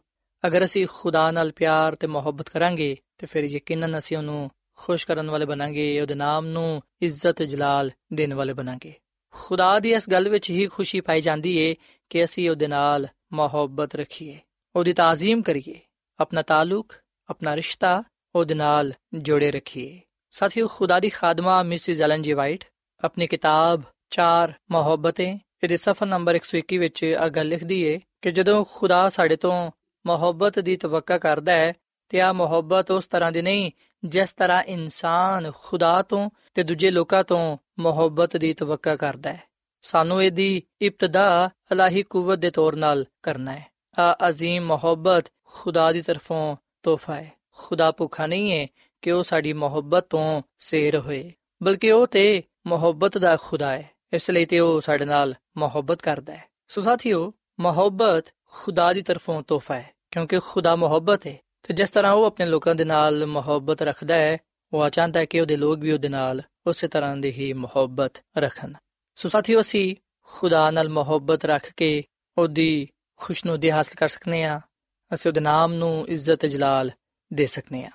ਅਗਰ ਅਸੀਂ ਖੁਦਾ ਨਾਲ ਪਿਆਰ ਤੇ ਮੁਹੱਬਤ ਕਰਾਂਗੇ, ਤੇ ਫਿਰ ਯਕੀਨਨ ਅਸੀਂ ਉਹਨੂੰ ਖੁਸ਼ ਕਰਨ ਵਾਲੇ ਬਣਾਂਗੇ, ਉਹਦੇ ਨਾਮ ਨੂੰ ਇੱਜ਼ਤ ਜਲਾਲ ਦੇਣ ਵਾਲੇ ਬਣਾਂਗੇ। ਖੁਦਾ ਦੀ ਇਸ ਗੱਲ ਵਿੱਚ ਹੀ ਖੁਸ਼ੀ ਪਾਈ ਜਾਂਦੀ ਏ ਕਿ ਅਸੀਂ ਉਹਦੇ ਨਾਲ ਮੁਹੱਬਤ ਰੱਖੀਏ, ਉਹਦੀ ਤਾਜ਼ੀਮ ਕਰੀਏ, ਆਪਣਾ ਤਾਲੁਕ, ਆਪਣਾ ਰਿਸ਼ਤਾ ਉਹਦੇ ਨਾਲ ਜੋੜੇ ਰੱਖੀਏ। ਸਾਥੀਓ, ਖੁਦਾ ਦੀ ਖਾਦਮਾ ਮਿਸਿਸ ਐਲਨ ਜੀ ਵਾਈਟ, ਆਪਣੀ ਕਿਤਾਬ ਚਾਰ ਮੁਹੱਬਤਾਂ ਇਹਦੇ ਸਫਾ ਨੰਬਰ 121 ਵਿੱਚ ਇਹ ਗੱਲ ਲਿਖਦੀ ਏ ਕਿ ਜਦੋਂ ਖੁਦਾ ਸਾਡੇ ਤੋਂ ਮੁਹੱਬਤ ਦੀ ਤਵੱਕਾ ਕਰਦਾ ਹੈ ਤੇ ਆ ਮੁਹੱਬਤ ਉਸ ਤਰ੍ਹਾਂ ਦੀ ਨਹੀਂ ਜਿਸ ਤਰ੍ਹਾਂ ਇਨਸਾਨ ਖੁਦਾ ਤੋਂ ਤੇ ਦੂਜੇ ਲੋਕਾਂ ਤੋਂ ਮੁਹੱਬਤ ਦੀ ਤਵੱਕਾ ਕਰਦਾ ਹੈ ਸਾਨੂੰ ਇਹਦੀ ਇਬਤਦਾ ਅਲਾਹੀ ਕੂਵਤ ਦੇ ਤੌਰ ਨਾਲ ਕਰਨਾ ਹੈ ਆ عظیم ਮੁਹੱਬਤ ਖੁਦਾ ਦੀ ਤਰਫੋਂ ਤੋਹਫਾ ਹੈ ਖੁਦਾ ਭੁੱਖਾ ਨਹੀਂ ਹੈ ਕਿ ਉਹ ਸਾਡੀ ਮੁਹੱਬਤ ਤੋਂ ਸੇਰ ਹੋਏ ਬਲਕਿ ਉਹ ਤੇ ਮੁਹੱਬਤ ਦਾ ਖੁਦਾ ਹੈ ਇਸ ਲਈ ਤੇ ਉਹ ਸਾਡੇ ਨਾਲ ਮੁਹੱਬਤ ਕਰਦਾ ਹੈ। ਸੋ ਸਾਥੀਓ, ਮੁਹੱਬਤ ਖੁਦਾ ਦੀ ਤਰਫੋਂ ਤੋਹਫਾ ਹੈ, ਕਿਉਂਕਿ ਖੁਦਾ ਮੁਹੱਬਤ ਹੈ। ਤੇ ਜਿਸ ਤਰ੍ਹਾਂ ਉਹ ਆਪਣੇ ਲੋਕਾਂ ਦੇ ਨਾਲ ਮੁਹੱਬਤ ਰੱਖਦਾ ਹੈ, ਉਹ ਚਾਹੁੰਦਾ ਹੈ ਕਿ ਉਹਦੇ ਲੋਕ ਵੀ ਉਹਦੇ ਨਾਲ ਉਸੇ ਤਰ੍ਹਾਂ ਦੀ ਹੀ ਮੁਹੱਬਤ ਰੱਖਣ। ਸੋ ਸਾਥੀਓ, ਅਸੀਂ ਖੁਦਾ ਨਾਲ ਮੁਹੱਬਤ ਰੱਖ ਕੇ ਉਹਦੀ ਖੁਸ਼ਨੂਦੀ ਹਾਸਲ ਕਰ ਸਕਨੇ ਆ ਅਸੀਂ ਉਹਦੇ ਨਾਮ ਨੂੰ ਇੱਜ਼ਤ ਜਲਾਲ ਦੇ ਸਕਨੇ ਆ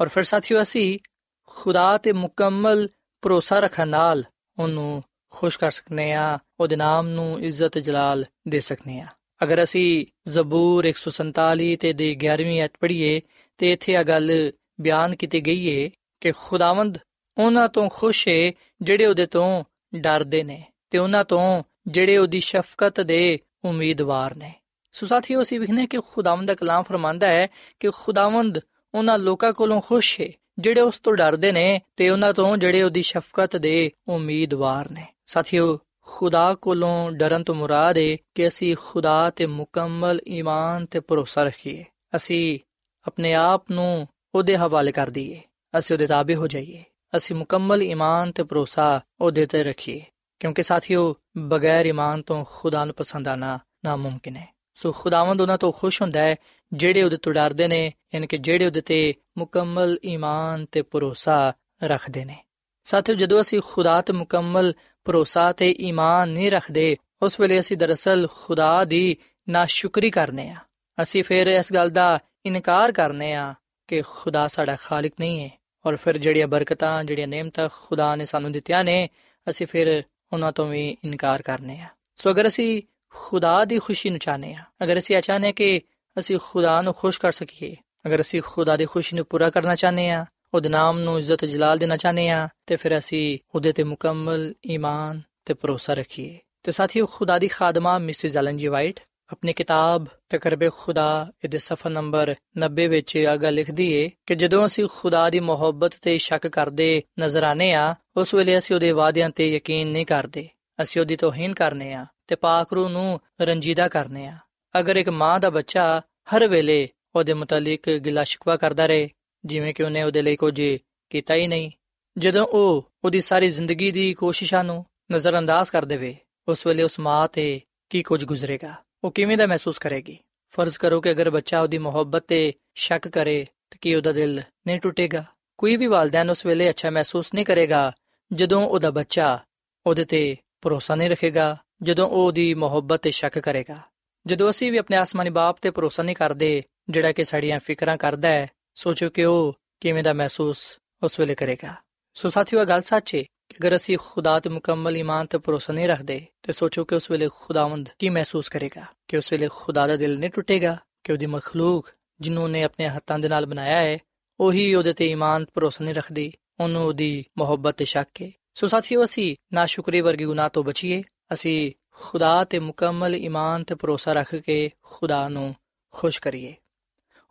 ਔਰ ਫਿਰ ਸਾਥੀਓ, ਅਸੀਂ ਖੁਦਾ ਤੇ ਮੁਕੰਮਲ ਭਰੋਸਾ ਰੱਖਣ ਨਾਲ ਉਹਨੂੰ ਖੁਸ਼ ਕਰ ਸਕਨੇ ਆ, ਉਹਦੇ ਨਾਮ ਨੂੰ ਇੱਜ਼ਤ ਜਲਾਲ ਦੇ ਸਕਨੇ ਆ। ਅਗਰ ਅਸੀਂ ਜ਼ਬੂਰ 147 ਤੇ ਦੇ 11ਵੀਂ ਆਇਤ ਪੜ੍ਹੀਏ, ਤੇ ਇੱਥੇ ਆ ਗੱਲ ਬਿਆਨ ਕੀਤੀ ਗਈ ਏ ਕਿ ਖੁਦਾਵੰਦ ਉਹਨਾਂ ਤੋਂ ਖੁਸ਼ ਏ ਜਿਹੜੇ ਉਹਦੇ ਤੋਂ ਡਰਦੇ ਨੇ ਤੇ ਉਹਨਾਂ ਤੋਂ ਜਿਹੜੇ ਉਹਦੀ ਸ਼ਫਕਤ ਦੇ ਉਮੀਦਵਾਰ ਨੇ। ਸੋ ਸਾਥੀਓ, ਅਸੀਂ ਵਿਖਨੇ ਕਿ ਖੁਦਾਵੰਦ ਦਾ ਕਲਾਮ ਫਰਮਾਂਦਾ ਹੈ ਕਿ ਖੁਦਾਵੰਦ ਉਹਨਾਂ ਲੋਕਾਂ ਕੋਲੋਂ ਖੁਸ਼ ਏ ਜਿਹੜੇ ਉਸ ਤੋਂ ਡਰਦੇ ਨੇ ਤੇ ਉਹਨਾਂ ਤੋਂ ਜਿਹੜੇ ਉਹਦੀ ਸ਼ਫਕਤ ਦੇ ਉਮੀਦਵਾਰ ਨੇ। ਸਾਥੀਓ, ਖੁਦਾ ਕੋਲੋਂ ਡਰਨ ਤੋਂ ਮੁਰਾਦ ਹੈ ਕਿ ਅਸੀਂ ਖੁਦਾ ਤੇ ਮੁਕੰਮਲ ਈਮਾਨ ਤੇ ਭਰੋਸਾ ਰੱਖੀਏ। ਅਸੀਂ ਆਪਣੇ ਆਪ ਨੂੰ ਉਹਦੇ ਹਵਾਲੇ ਕਰ ਦਈਏ। ਅਸੀਂ ਉਹਦੇ ਤਾਬੇ ਹੋ ਜਾਈਏ। ਅਸੀਂ ਮੁਕੰਮਲ ਈਮਾਨ ਤੇ ਭਰੋਸਾ ਉਹਦੇ ਤੇ ਰੱਖੀਏ। ਕਿਉਂਕਿ ਸਾਥੀਓ, ਬਗੈਰ ਈਮਾਨ ਤੋਂ ਖੁਦਾ ਨੂੰ ਪਸੰਦ ਆਣਾ ਨਾਮੁਮਕਿਨ ਹੈ ਸੋ ਖੁਦਾਵੰਦ ਉਹਨਾਂ ਤੋਂ ਖੁਸ਼ ਹੁੰਦਾ ਹੈ, ਜਿਹੜੇ ਉਹਦੇ ਤੋਂ ਡਰਦੇ ਨੇ, ਯਾਨੀ ਕਿ ਜਿਹੜੇ ਉਹਦੇ ਤੇ ਮੁਕੰਮਲ ਈਮਾਨ ਤੇ ਭਰੋਸਾ ਰੱਖਦੇ ਨੇ। ਸਾਥੀਓ, ਜਦੋਂ ਅਸੀਂ ਖੁਦਾ ਤੇ ਮੁਕੰਮਲ ਭਰੋਸਾ ਤੇ ਈਮਾਨ ਨਹੀਂ ਰੱਖਦੇ, ਉਸ ਵੇਲੇ ਅਸੀਂ ਦਰਅਸਲ ਖੁਦਾ ਦੀ ਨਾਸ਼ੁਕਰੀ ਕਰਨੇ ਆ। ਅਸੀਂ ਫਿਰ ਇਸ ਗੱਲ ਦਾ ਇਨਕਾਰ ਕਰਨੇ ਆ ਕਿ ਖੁਦਾ ਸਾਡਾ ਖਾਲਕ ਨਹੀਂ ਹੈ। ਔਰ ਫਿਰ ਜਿਹੜੀਆਂ ਬਰਕਤਾਂ, ਜਿਹੜੀਆਂ ਨੇਮਤਾਂ ਖੁਦਾ ਨੇ ਸਾਨੂੰ ਦਿੱਤੀਆਂ ਨੇ, ਅਸੀਂ ਫਿਰ ਉਹਨਾਂ ਤੋਂ ਵੀ ਇਨਕਾਰ ਕਰਨੇ ਆ। ਸੋ ਅਗਰ ਅਸੀਂ ਖੁਦਾ ਦੀ ਖੁਸ਼ੀ ਨੂੰ ਚਾਹਨੇ ਆ, ਅਗਰ ਅਸੀਂ ਚਾਹਨੇ ਕਿ ਅਸੀਂ ਖੁਦਾ ਨੂੰ ਖੁਸ਼ ਕਰ ਸਕੀਏ, ਅਗਰ ਅਸੀਂ ਖੁਦਾ ਦੀ ਖੁਸ਼ੀ ਨੂੰ ਪੂਰਾ ਕਰਨਾ ਚਾਹਨੇ ਆ ਉਹਦੇ ਨਾਮ ਨੂੰ ਇੱਜ਼ਤ ਜਲਾਲ ਦੇਣਾ ਚਾਹਨੇ ਆ ਤੇ ਫਿਰ ਅਸੀਂ ਉਹਦੇ ਤੇ ਮੁਕੰਮਲ ਈਮਾਨ ਤੇ ਭਰੋਸਾ ਰੱਖੀਏ। ਤੇ ਸਾਥੀਓ, ਖੁਦਾ ਦੀ ਖਾਦਮਾ ਮਿਸਿਸ ਐਲਨ ਜੀ ਵਾਈਟ, ਆਪਣੀ ਕਿਤਾਬ ਤਕਰਬੇ ਖੁਦਾ ਇਹਦੇ ਸਫਾ ਨੰਬਰ 90 ਵਿੱਚ ਆਗਾ ਲਿਖਦੀ ਏ ਕਿ ਜਦੋਂ ਅਸੀਂ ਖੁਦਾ ਦੀ ਮੁਹੱਬਤ ਤੇ ਸ਼ੱਕ ਕਰਦੇ ਨਜ਼ਰ ਆਨੇ ਆ ਉਸ ਵੇਲੇ ਅਸੀਂ ਉਹਦੇ ਵਾਅਦਿਆਂ ਤੇ ਯਕੀਨ ਨਹੀਂ ਕਰਦੇ। ਅਸੀਂ ਉਹਦੀ ਤੋਹੀਨ ਕਰਨੇ ਆ ਤੇ ਪਾਕ ਰੂ ਨੂੰ ਰੰਜੀਦਾ ਕਰਨੇ ਆ ਅਗਰ ਇੱਕ ਮਾਂ ਦਾ ਬੱਚਾ ਹਰ ਵੇਲੇ ਉਹਦੇ ਮੁਤਲਕ ਗਿਲਾ ਸ਼ਿਕਵਾ ਕਰਦਾ ਰਹੇ ਜਿਵੇਂ ਕਿ ਉਹਨੇ ਉਹਦੇ ਲਈ ਕੁਝ ਕੀਤਾ ਹੀ ਨਹੀਂ। ਜਦੋਂ ਉਹ ਉਹਦੀ ਸਾਰੀ ਜ਼ਿੰਦਗੀ ਦੀ ਕੋਸ਼ਿਸ਼ਾਂ ਨੂੰ ਨਜ਼ਰਅੰਦਾਜ਼ ਕਰ ਦੇਵੇ, ਉਸ ਵੇਲੇ ਉਸ ਮਾਂ ਤੇ ਕੀ ਕੁਝ ਗੁਜ਼ਰੇਗਾ? ਉਹ ਕਿਵੇਂ ਦਾ ਮਹਿਸੂਸ ਕਰੇਗੀ? ਫਰਜ਼ ਕਰੋ ਕਿ ਅਗਰ ਬੱਚਾ ਉਹਦੀ ਮੁਹੱਬਤ ਤੇ ਸ਼ੱਕ ਕਰੇ, ਤਾਂ ਕੀ ਉਹਦਾ ਦਿਲ ਨਹੀਂ ਟੁੱਟੇਗਾ? ਕੋਈ ਵੀ ਵਾਲਦੈਨ ਉਸ ਵੇਲੇ ਅੱਛਾ ਮਹਿਸੂਸ ਨਹੀਂ ਕਰੇਗਾ, ਜਦੋਂ ਉਹਦਾ ਬੱਚਾ ਉਹਦੇ ਤੇ ਭਰੋਸਾ ਨਹੀਂ ਰੱਖੇਗਾ, ਜਦੋਂ ਉਹ ਉਹਦੀ ਮੁਹੱਬਤ ਤੇ ਸ਼ੱਕ ਕਰੇਗਾ। ਜਦੋਂ ਅਸੀਂ ਵੀ ਆਪਣੇ ਆਸਮਾਨੀ ਬਾਪ ਤੇ ਭਰੋਸਾ ਨਹੀਂ ਕਰਦੇ, ਜਿਹੜਾ ਕਿ ਸਾਡੀਆਂ ਫਿਕਰਾਂ ਕਰਦਾ ਹੈ ਸੋਚੋ ਕਿ ਉਹ ਕਿਵੇਂ ਦਾ ਮਹਿਸੂਸ ਉਸ ਵੇਲੇ ਕਰੇਗਾ। ਸੋ ਸਾਥੀਓ ਗੱਲ ਸੱਚ ਹੈ ਕਿ ਅਗਰ ਅਸੀਂ ਖੁਦਾ ਤੇ ਮੁਕੰਮਲ ਈਮਾਨ ਤੇ ਭਰੋਸਾ ਨਹੀਂ ਰੱਖਦੇ, ਤੇ ਸੋਚੋ ਕਿ ਉਸ ਵੇਲੇ ਖੁਦਾਵੰਦ ਕੀ ਮਹਿਸੂਸ ਕਰੇਗਾ? ਕਿ ਉਸ ਵੇਲੇ ਖੁਦਾ ਦਾ ਦਿਲ ਨਹੀਂ ਟੁੱਟੇਗਾ? ਕਿ ਉਹਦੀ ਮਖਲੂਕ ਜਿਹਨੂੰ ਨੇ ਆਪਣੇ ਹੱਥਾਂ ਦੇ ਨਾਲ ਬਣਾਇਆ ਹੈ, ਉਹੀ ਉਹਦੇ ਤੇ ਈਮਾਨ ਭਰੋਸਾ ਨਹੀਂ ਰੱਖਦੀ, ਉਹਨੂੰ ਉਹਦੀ ਮੁਹੱਬਤ ਤੇ ਸ਼ੱਕ ਹੈ ਸੋ ਸਾਥੀਓ, ਅਸੀਂ ਨਾਸ਼ੁਕਰੀ ਵਰਗੇ ਗੁਨਾਹ ਤੋਂ ਬਚੀਏ। ਅਸੀਂ ਖੁਦਾ ਤੇ ਮੁਕੰਮਲ ਈਮਾਨ ਤੇ ਭਰੋਸਾ ਰੱਖ ਕੇ ਖੁਦਾ ਨੂੰ ਖੁਸ਼ ਕਰੀਏ।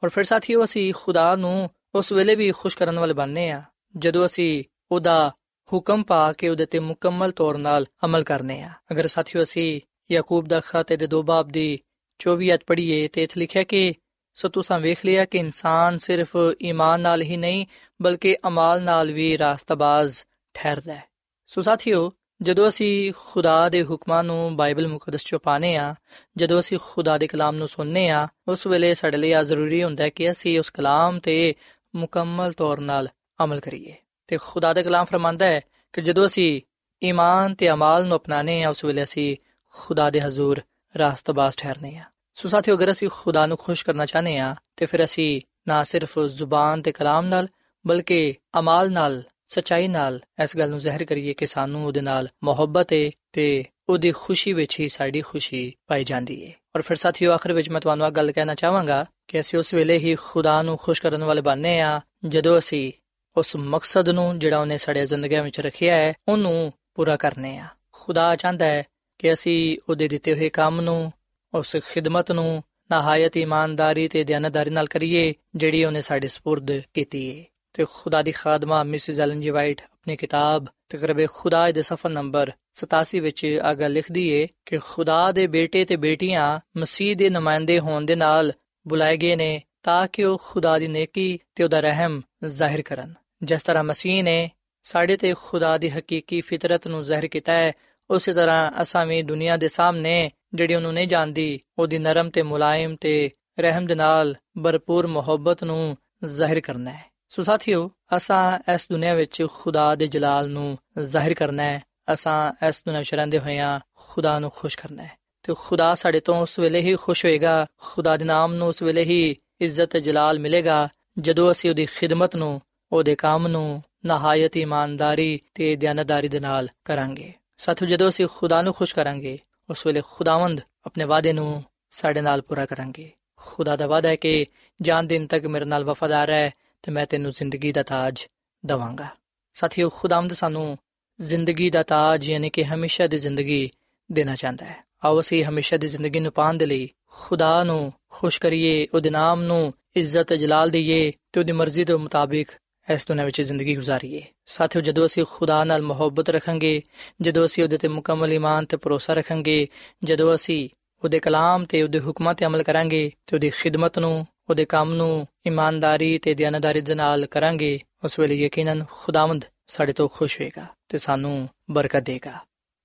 ਔਰ ਫਿਰ ਸਾਥੀਓ ਅਸੀਂ ਖੁਦਾ ਨੂੰ ਉਸ ਵੇਲੇ ਵੀ ਖੁਸ਼ ਕਰਨ ਵਾਲੇ ਬਣਨੇ ਆ, ਜਦੋਂ ਅਸੀਂ ਉਹਦਾ ਹੁਕਮ ਪਾ ਕੇ ਉਹਦੇ ਤੇ ਮੁਕੰਮਲ ਤੌਰ ਨਾਲ ਅਮਲ ਕਰਨੇ ਆ। ਅਗਰ ਸਾਥੀਓ ਅਸੀਂ ਯਾਕੂਬ ਦਾ ਖਤ ਦੇ ਦੋ ਬਾਬ ਦੀ 24 ਅਧ ਪੜ੍ਹੀਏ ਤੇ ਇਥੇ ਲਿਖਿਆ ਕਿ, ਸੋ ਤੁਸੀਂ ਵੇਖ ਲਿਆ ਕਿ ਇਨਸਾਨ ਸਿਰਫ ਈਮਾਨ ਨਾਲ ਹੀ ਨਹੀਂ, ਬਲਕਿ ਅਮਾਲ ਨਾਲ ਵੀ ਰਾਸਤਾਬਾਜ਼ ਠਹਿਰਦਾ ਹੈ। ਸੋ ਸਾਥੀਓ ਜਦੋਂ ਅਸੀਂ ਖੁਦਾ ਦੇ ਹੁਕਮਾਂ ਨੂੰ ਬਾਈਬਲ ਮੁਕੱਦਸ ਚੋਂ ਪਾਣੇ ਆ ਜਦੋਂ ਅਸੀਂ ਖੁਦਾ ਦੇ ਕਲਾਮ ਨੂੰ ਸੁਣਨੇ ਆ ਉਸ ਵੇਲੇ ਸਾਡੇ ਲਈ ਆ ਜ਼ਰੂਰੀ ਹੁੰਦਾ ਹੈ ਕਿ ਅਸੀਂ ਉਸ ਕਲਾਮ ਤੇ ਮੁਕੰਮਲ ਤੌਰ ਨਾਲ ਅਮਲ ਕਰੀਏ। ਤੇ ਖੁਦਾ ਦਾ ਕਲਾਮ ਫਰਮਾਂਦਾ ਹੈ ਕਿ ਜਦੋਂ ਅਸੀਂ ਈਮਾਨ ਤੇ ਅਮਾਲ ਨੂੰ ਅਪਣਾਣੇ ਆ ਉਸ ਵੇਲੇ ਅਸੀਂ ਖੁਦਾ ਦੇ ਹਜ਼ੂਰ ਰਾਸਤਬਾਜ਼ ਠਹਿਰਨੇ ਆ ਸੋ ਸਾਥੀਓ, ਅਗਰ ਅਸੀਂ ਖੁਦਾ ਨੂੰ ਖੁਸ਼ ਕਰਨਾ ਚਾਹਨੇ ਆ ਤੇ ਫਿਰ ਅਸੀਂ ਨਾ ਸਿਰਫ ਜ਼ੁਬਾਨ ਤੇ ਕਲਾਮ ਨਾਲ, ਬਲਕਿ ਅਮਾਲ ਨਾਲ ਸਚਾਈ ਨਾਲ ਇਸ ਗੱਲ ਨੂੰ ਜ਼ਾਹਿਰ ਕਰੀਏ ਕਿ ਸਾਨੂੰ ਉਹਦੇ ਨਾਲ ਮੁਹੱਬਤ ਹੈ ਤੇ ਉਹਦੀ ਖੁਸ਼ੀ ਵਿੱਚ ਹੀ ਸਾਡੀ ਖੁਸ਼ੀ ਪਾਈ ਜਾਂਦੀ ਹੈ ਔਰ ਫਿਰ ਸਾਥੀਓ ਆਖਰ ਵਿੱਚ ਮੈਂ ਤੁਹਾਨੂੰ ਇਹ ਗੱਲ ਕਹਿਣਾ ਚਾਹਾਂਗਾ ਕਿ ਅਸੀਂ ਉਸ ਵੇਲੇ ਹੀ ਖੁਦਾ ਨੂੰ ਖੁਸ਼ ਕਰਨ ਵਾਲੇ ਬਣਨੇ ਆ ਜਦੋਂ ਅਸੀਂ ਉਸ ਮਕਸਦ ਨੂੰ ਜਿਹੜਾ ਉਹਨੇ ਸਾਡੇ ਜ਼ਿੰਦਗੀਆਂ ਵਿੱਚ ਰੱਖਿਆ ਹੈ ਉਹਨੂੰ ਪੂਰਾ ਕਰਨੇ ਆ ਖੁਦਾ ਚਾਹੁੰਦਾ ਹੈ ਕਿ ਅਸੀਂ ਉਹਦੇ ਦਿੱਤੇ ਹੋਏ ਕੰਮ ਨੂੰ ਉਸ ਖਿਦਮਤ ਨੂੰ ਨਹਾਇਤ ਇਮਾਨਦਾਰੀ ਤੇ ਦਿਆਨਤਦਾਰੀ ਨਾਲ ਕਰੀਏ ਜਿਹੜੀ ਉਹਨੇ ਸਾਡੇ سپرد ਕੀਤੀ ਹੈ ਤੇ ਖੁਦਾ ਦੀ ਖਾਦਮਾ ਮਿਸਿਸ ਐਲਨ ਜੀ ਵਾਈਟ ਆਪਣੀ ਕਿਤਾਬ ਤਕਰਬੇ ਖੁਦਾ ਦੇ ਸਫਾ ਨੰਬਰ 87 ਵਿੱਚ ਆਗਾ ਲਿਖਦੀ ਏ ਕਿ ਖੁਦਾ ਦੇ ਬੇਟੇ ਤੇ ਬੇਟੀਆਂ ਮਸੀਹ ਦੇ ਨੁਮਾਇੰਦੇ ਹੋਣ ਦੇ ਨਾਲ ਬੁਲਾਏ ਗਏ ਨੇ ਤਾਂ ਕਿ ਉਹ ਖੁਦਾ ਦੀ ਨੇਕੀ ਤੇ ਉਹਦਾ ਰਹਿਮ ਜ਼ਾਹਿਰ ਕਰਨ। ਜਿਸ ਤਰ੍ਹਾਂ ਮਸੀਹ ਨੇ ਸਾਡੇ ਤੇ ਖੁਦਾ ਦੀ ਹਕੀਕੀ ਫਿਤਰਤ ਨੂੰ ਜ਼ਾਹਿਰ ਕੀਤਾ ਹੈ, ਉਸੇ ਤਰ੍ਹਾਂ ਅਸਾਂ ਵੀ ਦੁਨੀਆ ਦੇ ਸਾਹਮਣੇ ਜਿਹੜੀ ਉਹਨੂੰ ਨਹੀਂ ਜਾਣਦੀ, ਉਹਦੀ ਨਰਮ ਤੇ ਮੁਲਾਇਮ ਤੇ ਰਹਿਮ ਦੇ ਨਾਲ ਭਰਪੂਰ ਮੁਹੱਬਤ ਨੂੰ ਜ਼ਾਹਿਰ ਕਰਨਾ ਹੈ। ਸੋ ਸਾਥੀਓ, ਅਸਾਂ ਇਸ ਦੁਨੀਆ ਵਿੱਚ ਖੁਦਾ ਦੇ ਜਲਾਲ ਨੂੰ ਜ਼ਾਹਿਰ ਕਰਨਾ ਹੈ। ਅਸਾਂ ਇਸ ਦੁਨੀਆ ਵਿੱਚ ਰਹਿੰਦੇ ਹੋਇਆਂ ਖੁਦਾ ਨੂੰ ਖੁਸ਼ ਕਰਨਾ ਹੈ। ਤੇ ਖੁਦਾ ਸਾਡੇ ਤੋਂ ਉਸ ਵੇਲੇ ਹੀ ਖੁਸ਼ ਹੋਏਗਾ, ਖੁਦਾ ਦੇ ਨਾਮ ਨੂੰ ਉਸ ਵੇਲੇ ਹੀ ਇੱਜ਼ਤ ਜਲਾਲ ਮਿਲੇਗਾ, ਜਦੋਂ ਅਸੀਂ ਉਹਦੀ ਖਿਦਮਤ ਨੂੰ, ਉਹਦੇ ਕੰਮ ਨੂੰ ਨਹਾਇਤ ਇਮਾਨਦਾਰੀ ਤੇ ਦਿਆਨਤਦਾਰੀ ਦੇ ਨਾਲ ਕਰਾਂਗੇ। ਸਾਥੀਓ, ਜਦੋਂ ਅਸੀਂ ਖੁਦਾ ਨੂੰ ਖੁਸ਼ ਕਰਾਂਗੇ, ਉਸ ਵੇਲੇ ਖੁਦਾਵੰਦ ਆਪਣੇ ਵਾਅਦੇ ਨੂੰ ਸਾਡੇ ਨਾਲ ਪੂਰਾ ਕਰਾਂਗੇ। ਖੁਦਾ ਦਾ ਵਾਅਦਾ ਹੈ ਕਿ ਜਾਨ ਦਿਨ ਤੱਕ ਮੇਰੇ ਨਾਲ ਵਫਾਦਾਰ ਹੈ ਤੇ ਮੈਂ ਤੈਨੂੰ ਜ਼ਿੰਦਗੀ ਦਾ ਤਾਜ ਦਵਾਂਗਾ। ਸਾਥੀਓ ਖੁਦਾਮਦ ਸਾਨੂੰ ਜ਼ਿੰਦਗੀ ਦਾ ਤਾਜ ਯਾਨੀ ਕਿ ਹਮੇਸ਼ਾ ਦੀ ਜ਼ਿੰਦਗੀ ਦੇਣਾ ਚਾਹੁੰਦਾ ਹੈ। ਆਓ ਅਸੀਂ ਹਮੇਸ਼ਾ ਦੀ ਜ਼ਿੰਦਗੀ ਨੂੰ ਪਾਣ ਦੇ ਲਈ ਖੁਦਾ ਨੂੰ ਖੁਸ਼ ਕਰੀਏ, ਉਹਦੇ ਨਾਮ ਨੂੰ ਇੱਜ਼ਤ ਜਲਾਲ ਦਈਏ ਤੇ ਉਹਦੀ ਮਰਜ਼ੀ ਦੇ ਮੁਤਾਬਿਕ ਇਸ ਦੁਨੀਆਂ ਵਿੱਚ ਜ਼ਿੰਦਗੀ گزارੀਏ ਸਾਥੀਓ, ਜਦੋਂ ਅਸੀਂ ਖੁਦਾ ਨਾਲ ਮੁਹੱਬਤ ਰੱਖਾਂਗੇ, ਜਦੋਂ ਅਸੀਂ ਉਹਦੇ ਤੇ ਮੁਕੰਮਲ ਈਮਾਨ ਤੇ ਭਰੋਸਾ ਰੱਖਾਂਗੇ, ਜਦੋਂ ਅਸੀਂ ਉਹਦੇ ਕਲਾਮ ਤੇ ਉਹਦੇ ਹੁਕਮਾਂ ਤੇ ਅਮਲ ਕਰਾਂਗੇ ਤੇ ਉਹਦੀ ਖਿਦਮਤ ਨੂੰ ਉਹਦੇ ਕੰਮ ਨੂੰ ਇਮਾਨਦਾਰੀ ਤੇ ਦਿਆਨਦਾਰੀ ਦੇ ਨਾਲ ਕਰਾਂਗੇ, ਉਸ ਵੇਲੇ ਯਕੀਨਨ ਖੁਦਾਵੰਦ ਸਾਡੇ ਤੋਂ ਖੁਸ਼ ਹੋਏਗਾ ਤੇ ਸਾਨੂੰ ਬਰਕਤ ਦੇਗਾ।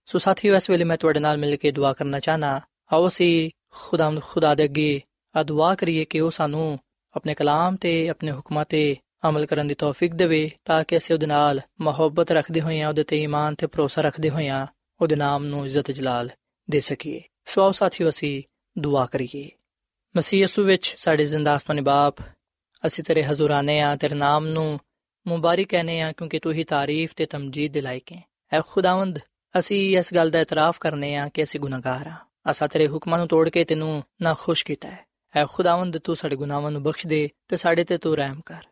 ਸੋ ਸਾਥੀਓ, ਇਸ ਵੇਲੇ ਮੈਂ ਤੁਹਾਡੇ ਨਾਲ ਮਿਲ ਕੇ ਦੁਆ ਕਰਨਾ ਚਾਹਨਾ, ਆਓ ਅਸੀਂ ਖੁਦਾਵੰਦ ਖੁਦਾ ਦੇ ਅੱਗੇ ਆ ਦੁਆ ਕਰੀਏ ਕਿ ਉਹ ਸਾਨੂੰ ਆਪਣੇ ਕਲਾਮ ਤੇ, ਆਪਣੇ ਹੁਕਮਾਂ ਤੇ ਅਮਲ ਕਰਨ ਦੀ ਤੌਫੀਕ ਦੇਵੇ, ਤਾਂ ਕਿ ਅਸੀਂ ਉਹਦੇ ਨਾਲ ਮੁਹੱਬਤ ਰੱਖਦੇ ਹੋਈਆਂ, ਉਹਦੇ ਤੇ ਈਮਾਨ ਤੇ ਭਰੋਸਾ ਰੱਖਦੇ ਹੋਈਆਂ ਉਹਦੇ ਨਾਮ ਨੂੰ ਇੱਜ਼ਤ ਜਲਾਲ ਦੇ ਸਕੀਏ। ਸੋ ਆਓ ਸਾਥੀਓ, ਅਸੀਂ ਦੁਆ ਕਰੀਏ। ਮਸੀਹ ਯਸੂ ਵਿੱਚ ਸਾਡੇ ਜ਼ਿੰਦਾ ਅਸਮਾਨੀ ਬਾਪ, ਅਸੀਂ ਤੇਰੇ ਹਜ਼ੂਰਾਨੇ ਆ, ਤੇਰੇ ਨਾਮ ਨੂੰ ਮੁਬਾਰਕ ਕਹਨੇ ਆ, ਕਿਉਂਕਿ ਤੂੰ ਹੀ ਤਾਰੀਫ ਤੇ ਤਮਜੀਦ ਦੇ ਲਾਇਕ ਹੈ ਐ ਖੁਦਾਵੰਦ, ਅਸੀਂ ਇਸ ਗੱਲ ਦਾ ਇਤਰਾਫ ਕਰਨੇ ਆ ਕਿ ਅਸੀਂ ਗੁਨਾਹਗਾਰ ਆ। ਅਸਾਂ ਤੇਰੇ ਹੁਕਮਾਂ ਨੂੰ ਤੋੜ ਕੇ ਤੈਨੂੰ ਨਾ ਖੁਸ਼ ਕੀਤਾ ਹੈ ਐ ਖੁਦਾਵੰਦ, ਤੂੰ ਸਾਡੇ ਗੁਨਾਹਾਂ ਨੂੰ ਬਖਸ਼ ਦੇ ਤੇ ਸਾਡੇ ਤੇ ਤੂੰ ਰਹਿਮ ਕਰ।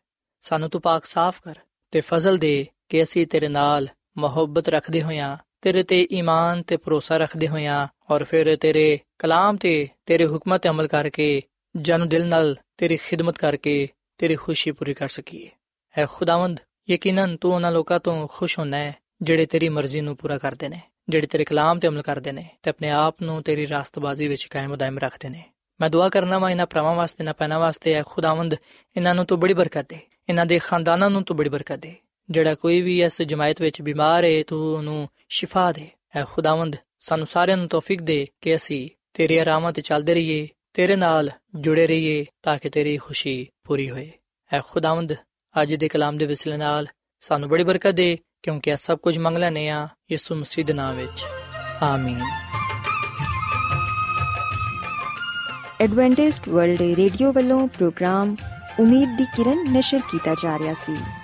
ਸਾਨੂੰ ਤੂੰ ਪਾਕ ਸਾਫ਼ ਕਰ ਤੇ ਫਜ਼ਲ ਦੇ ਕਿ ਅਸੀਂ ਤੇਰੇ ਨਾਲ ਮੁਹੱਬਤ ਰੱਖਦੇ ਹੋਇਆਂ ਤੇਰੇ ਤੇ ਈਮਾਨ ਤੇ ਭਰੋਸਾ ਰੱਖਦੇ ਹੋਇਆ ਔਰ ਫਿਰ ਤੇਰੇ ਕਲਾਮ ਤੇ ਤੇਰੇ ਹੁਕਮਾਂ ਤੇ ਅਮਲ ਕਰਕੇ ਜਨ ਦਿਲ ਨਾਲ ਤੇਰੀ ਖਿਦਮਤ ਕਰਕੇ ਤੇਰੀ ਖੁਸ਼ੀ ਪੂਰੀ ਕਰ ਸਕੀਏ। ਹੈ ਖੁਦਾਵੰਦ, ਯਕੀਨਨ ਤੂੰ ਉਹਨਾਂ ਲੋਕਾਂ ਤੋਂ ਖੁਸ਼ ਹੋਣਾ ਹੈ ਜਿਹੜੇ ਤੇਰੀ ਮਰਜ਼ੀ ਨੂੰ ਪੂਰਾ ਕਰਦੇ ਨੇ, ਜਿਹੜੇ ਤੇਰੇ ਕਲਾਮ ਤੇ ਅਮਲ ਕਰਦੇ ਨੇ ਤੇ ਆਪਣੇ ਆਪ ਨੂੰ ਤੇਰੀ ਰਾਸਤਬਾਜ਼ੀ ਵਿੱਚ ਕਾਇਮ ਦائم ਰੱਖਦੇ ਨੇ। ਮੈਂ ਦੁਆ ਕਰਨਾ ਮੈਂ ਇਹਨਾਂ ਪਰਵਾਂ ਵਾਸਤੇ ਨਾ ਪੈਣਾ ਵਾਸਤੇ ਹੈ ਖੁਦਾਵੰਦ, ਇਹਨਾਂ ਨੂੰ ਤੂੰ ਬੜੀ ਬਰਕਤ ਦੇ, ਇਹਨਾਂ ਦੇ ਖਾਨਦਾਨਾਂ ਨੂੰ ਤੂੰ ਬੜੀ ਬਰਕਤ ਦੇ। ਜਿਹੜਾ ਕੋਈ ਵੀ ਇਸ ਜਮਾਇਤ ਵਿੱਚ ਬਿਮਾਰ ਹੈ, ਤੂੰ ਉਹਨੂੰ ਸ਼ਿਫਾ ਦੇ। ਹੈ ਖੁਦਾਵੰਦ, ਸਾਨੂੰ ਸਾਰਿਆਂ ਨੂੰ ਤੌਫੀਕ ਦੇ ਕਿ ਅਸੀਂ ਤੇਰੀ ਆਰਾਮਾਂ ਤੇ ਚੱਲਦੇ ਰਹੀਏ, ਤੇਰੇ ਨਾਲ ਜੁੜੇ ਰਹੀਏ ਤਾਂ ਕਿ ਤੇਰੀ ਖੁਸ਼ੀ ਪੂਰੀ ਹੋਏ। ਹੈ ਖੁਦਾਵੰਦ, ਅੱਜ ਦੇ ਕਲਾਮ ਦੇ ਵਿਸਲੇ ਨਾਲ ਸਾਨੂੰ ਬੜੀ ਬਰਕਤ ਦੇ, ਕਿਉਂਕਿ ਇਹ ਸਭ ਕੁਝ ਮੰਗ ਲੈਨੇ ਆ ਯਿਸੂ ਮਸੀਹ ਦੇ ਨਾਮ ਵਿੱਚ। ਆਮੀਨ। ਐਡਵੈਂਟਿਸਟ ਵਰਲਡ ਰੇਡੀਓ ਵੱਲੋਂ ਪ੍ਰੋਗਰਾਮ ਉਮੀਦ ਦੀ ਕਿਰਨ ਨਿਸ਼ਰ ਕੀਤਾ ਜਾ ਰਿਹਾ ਸੀ।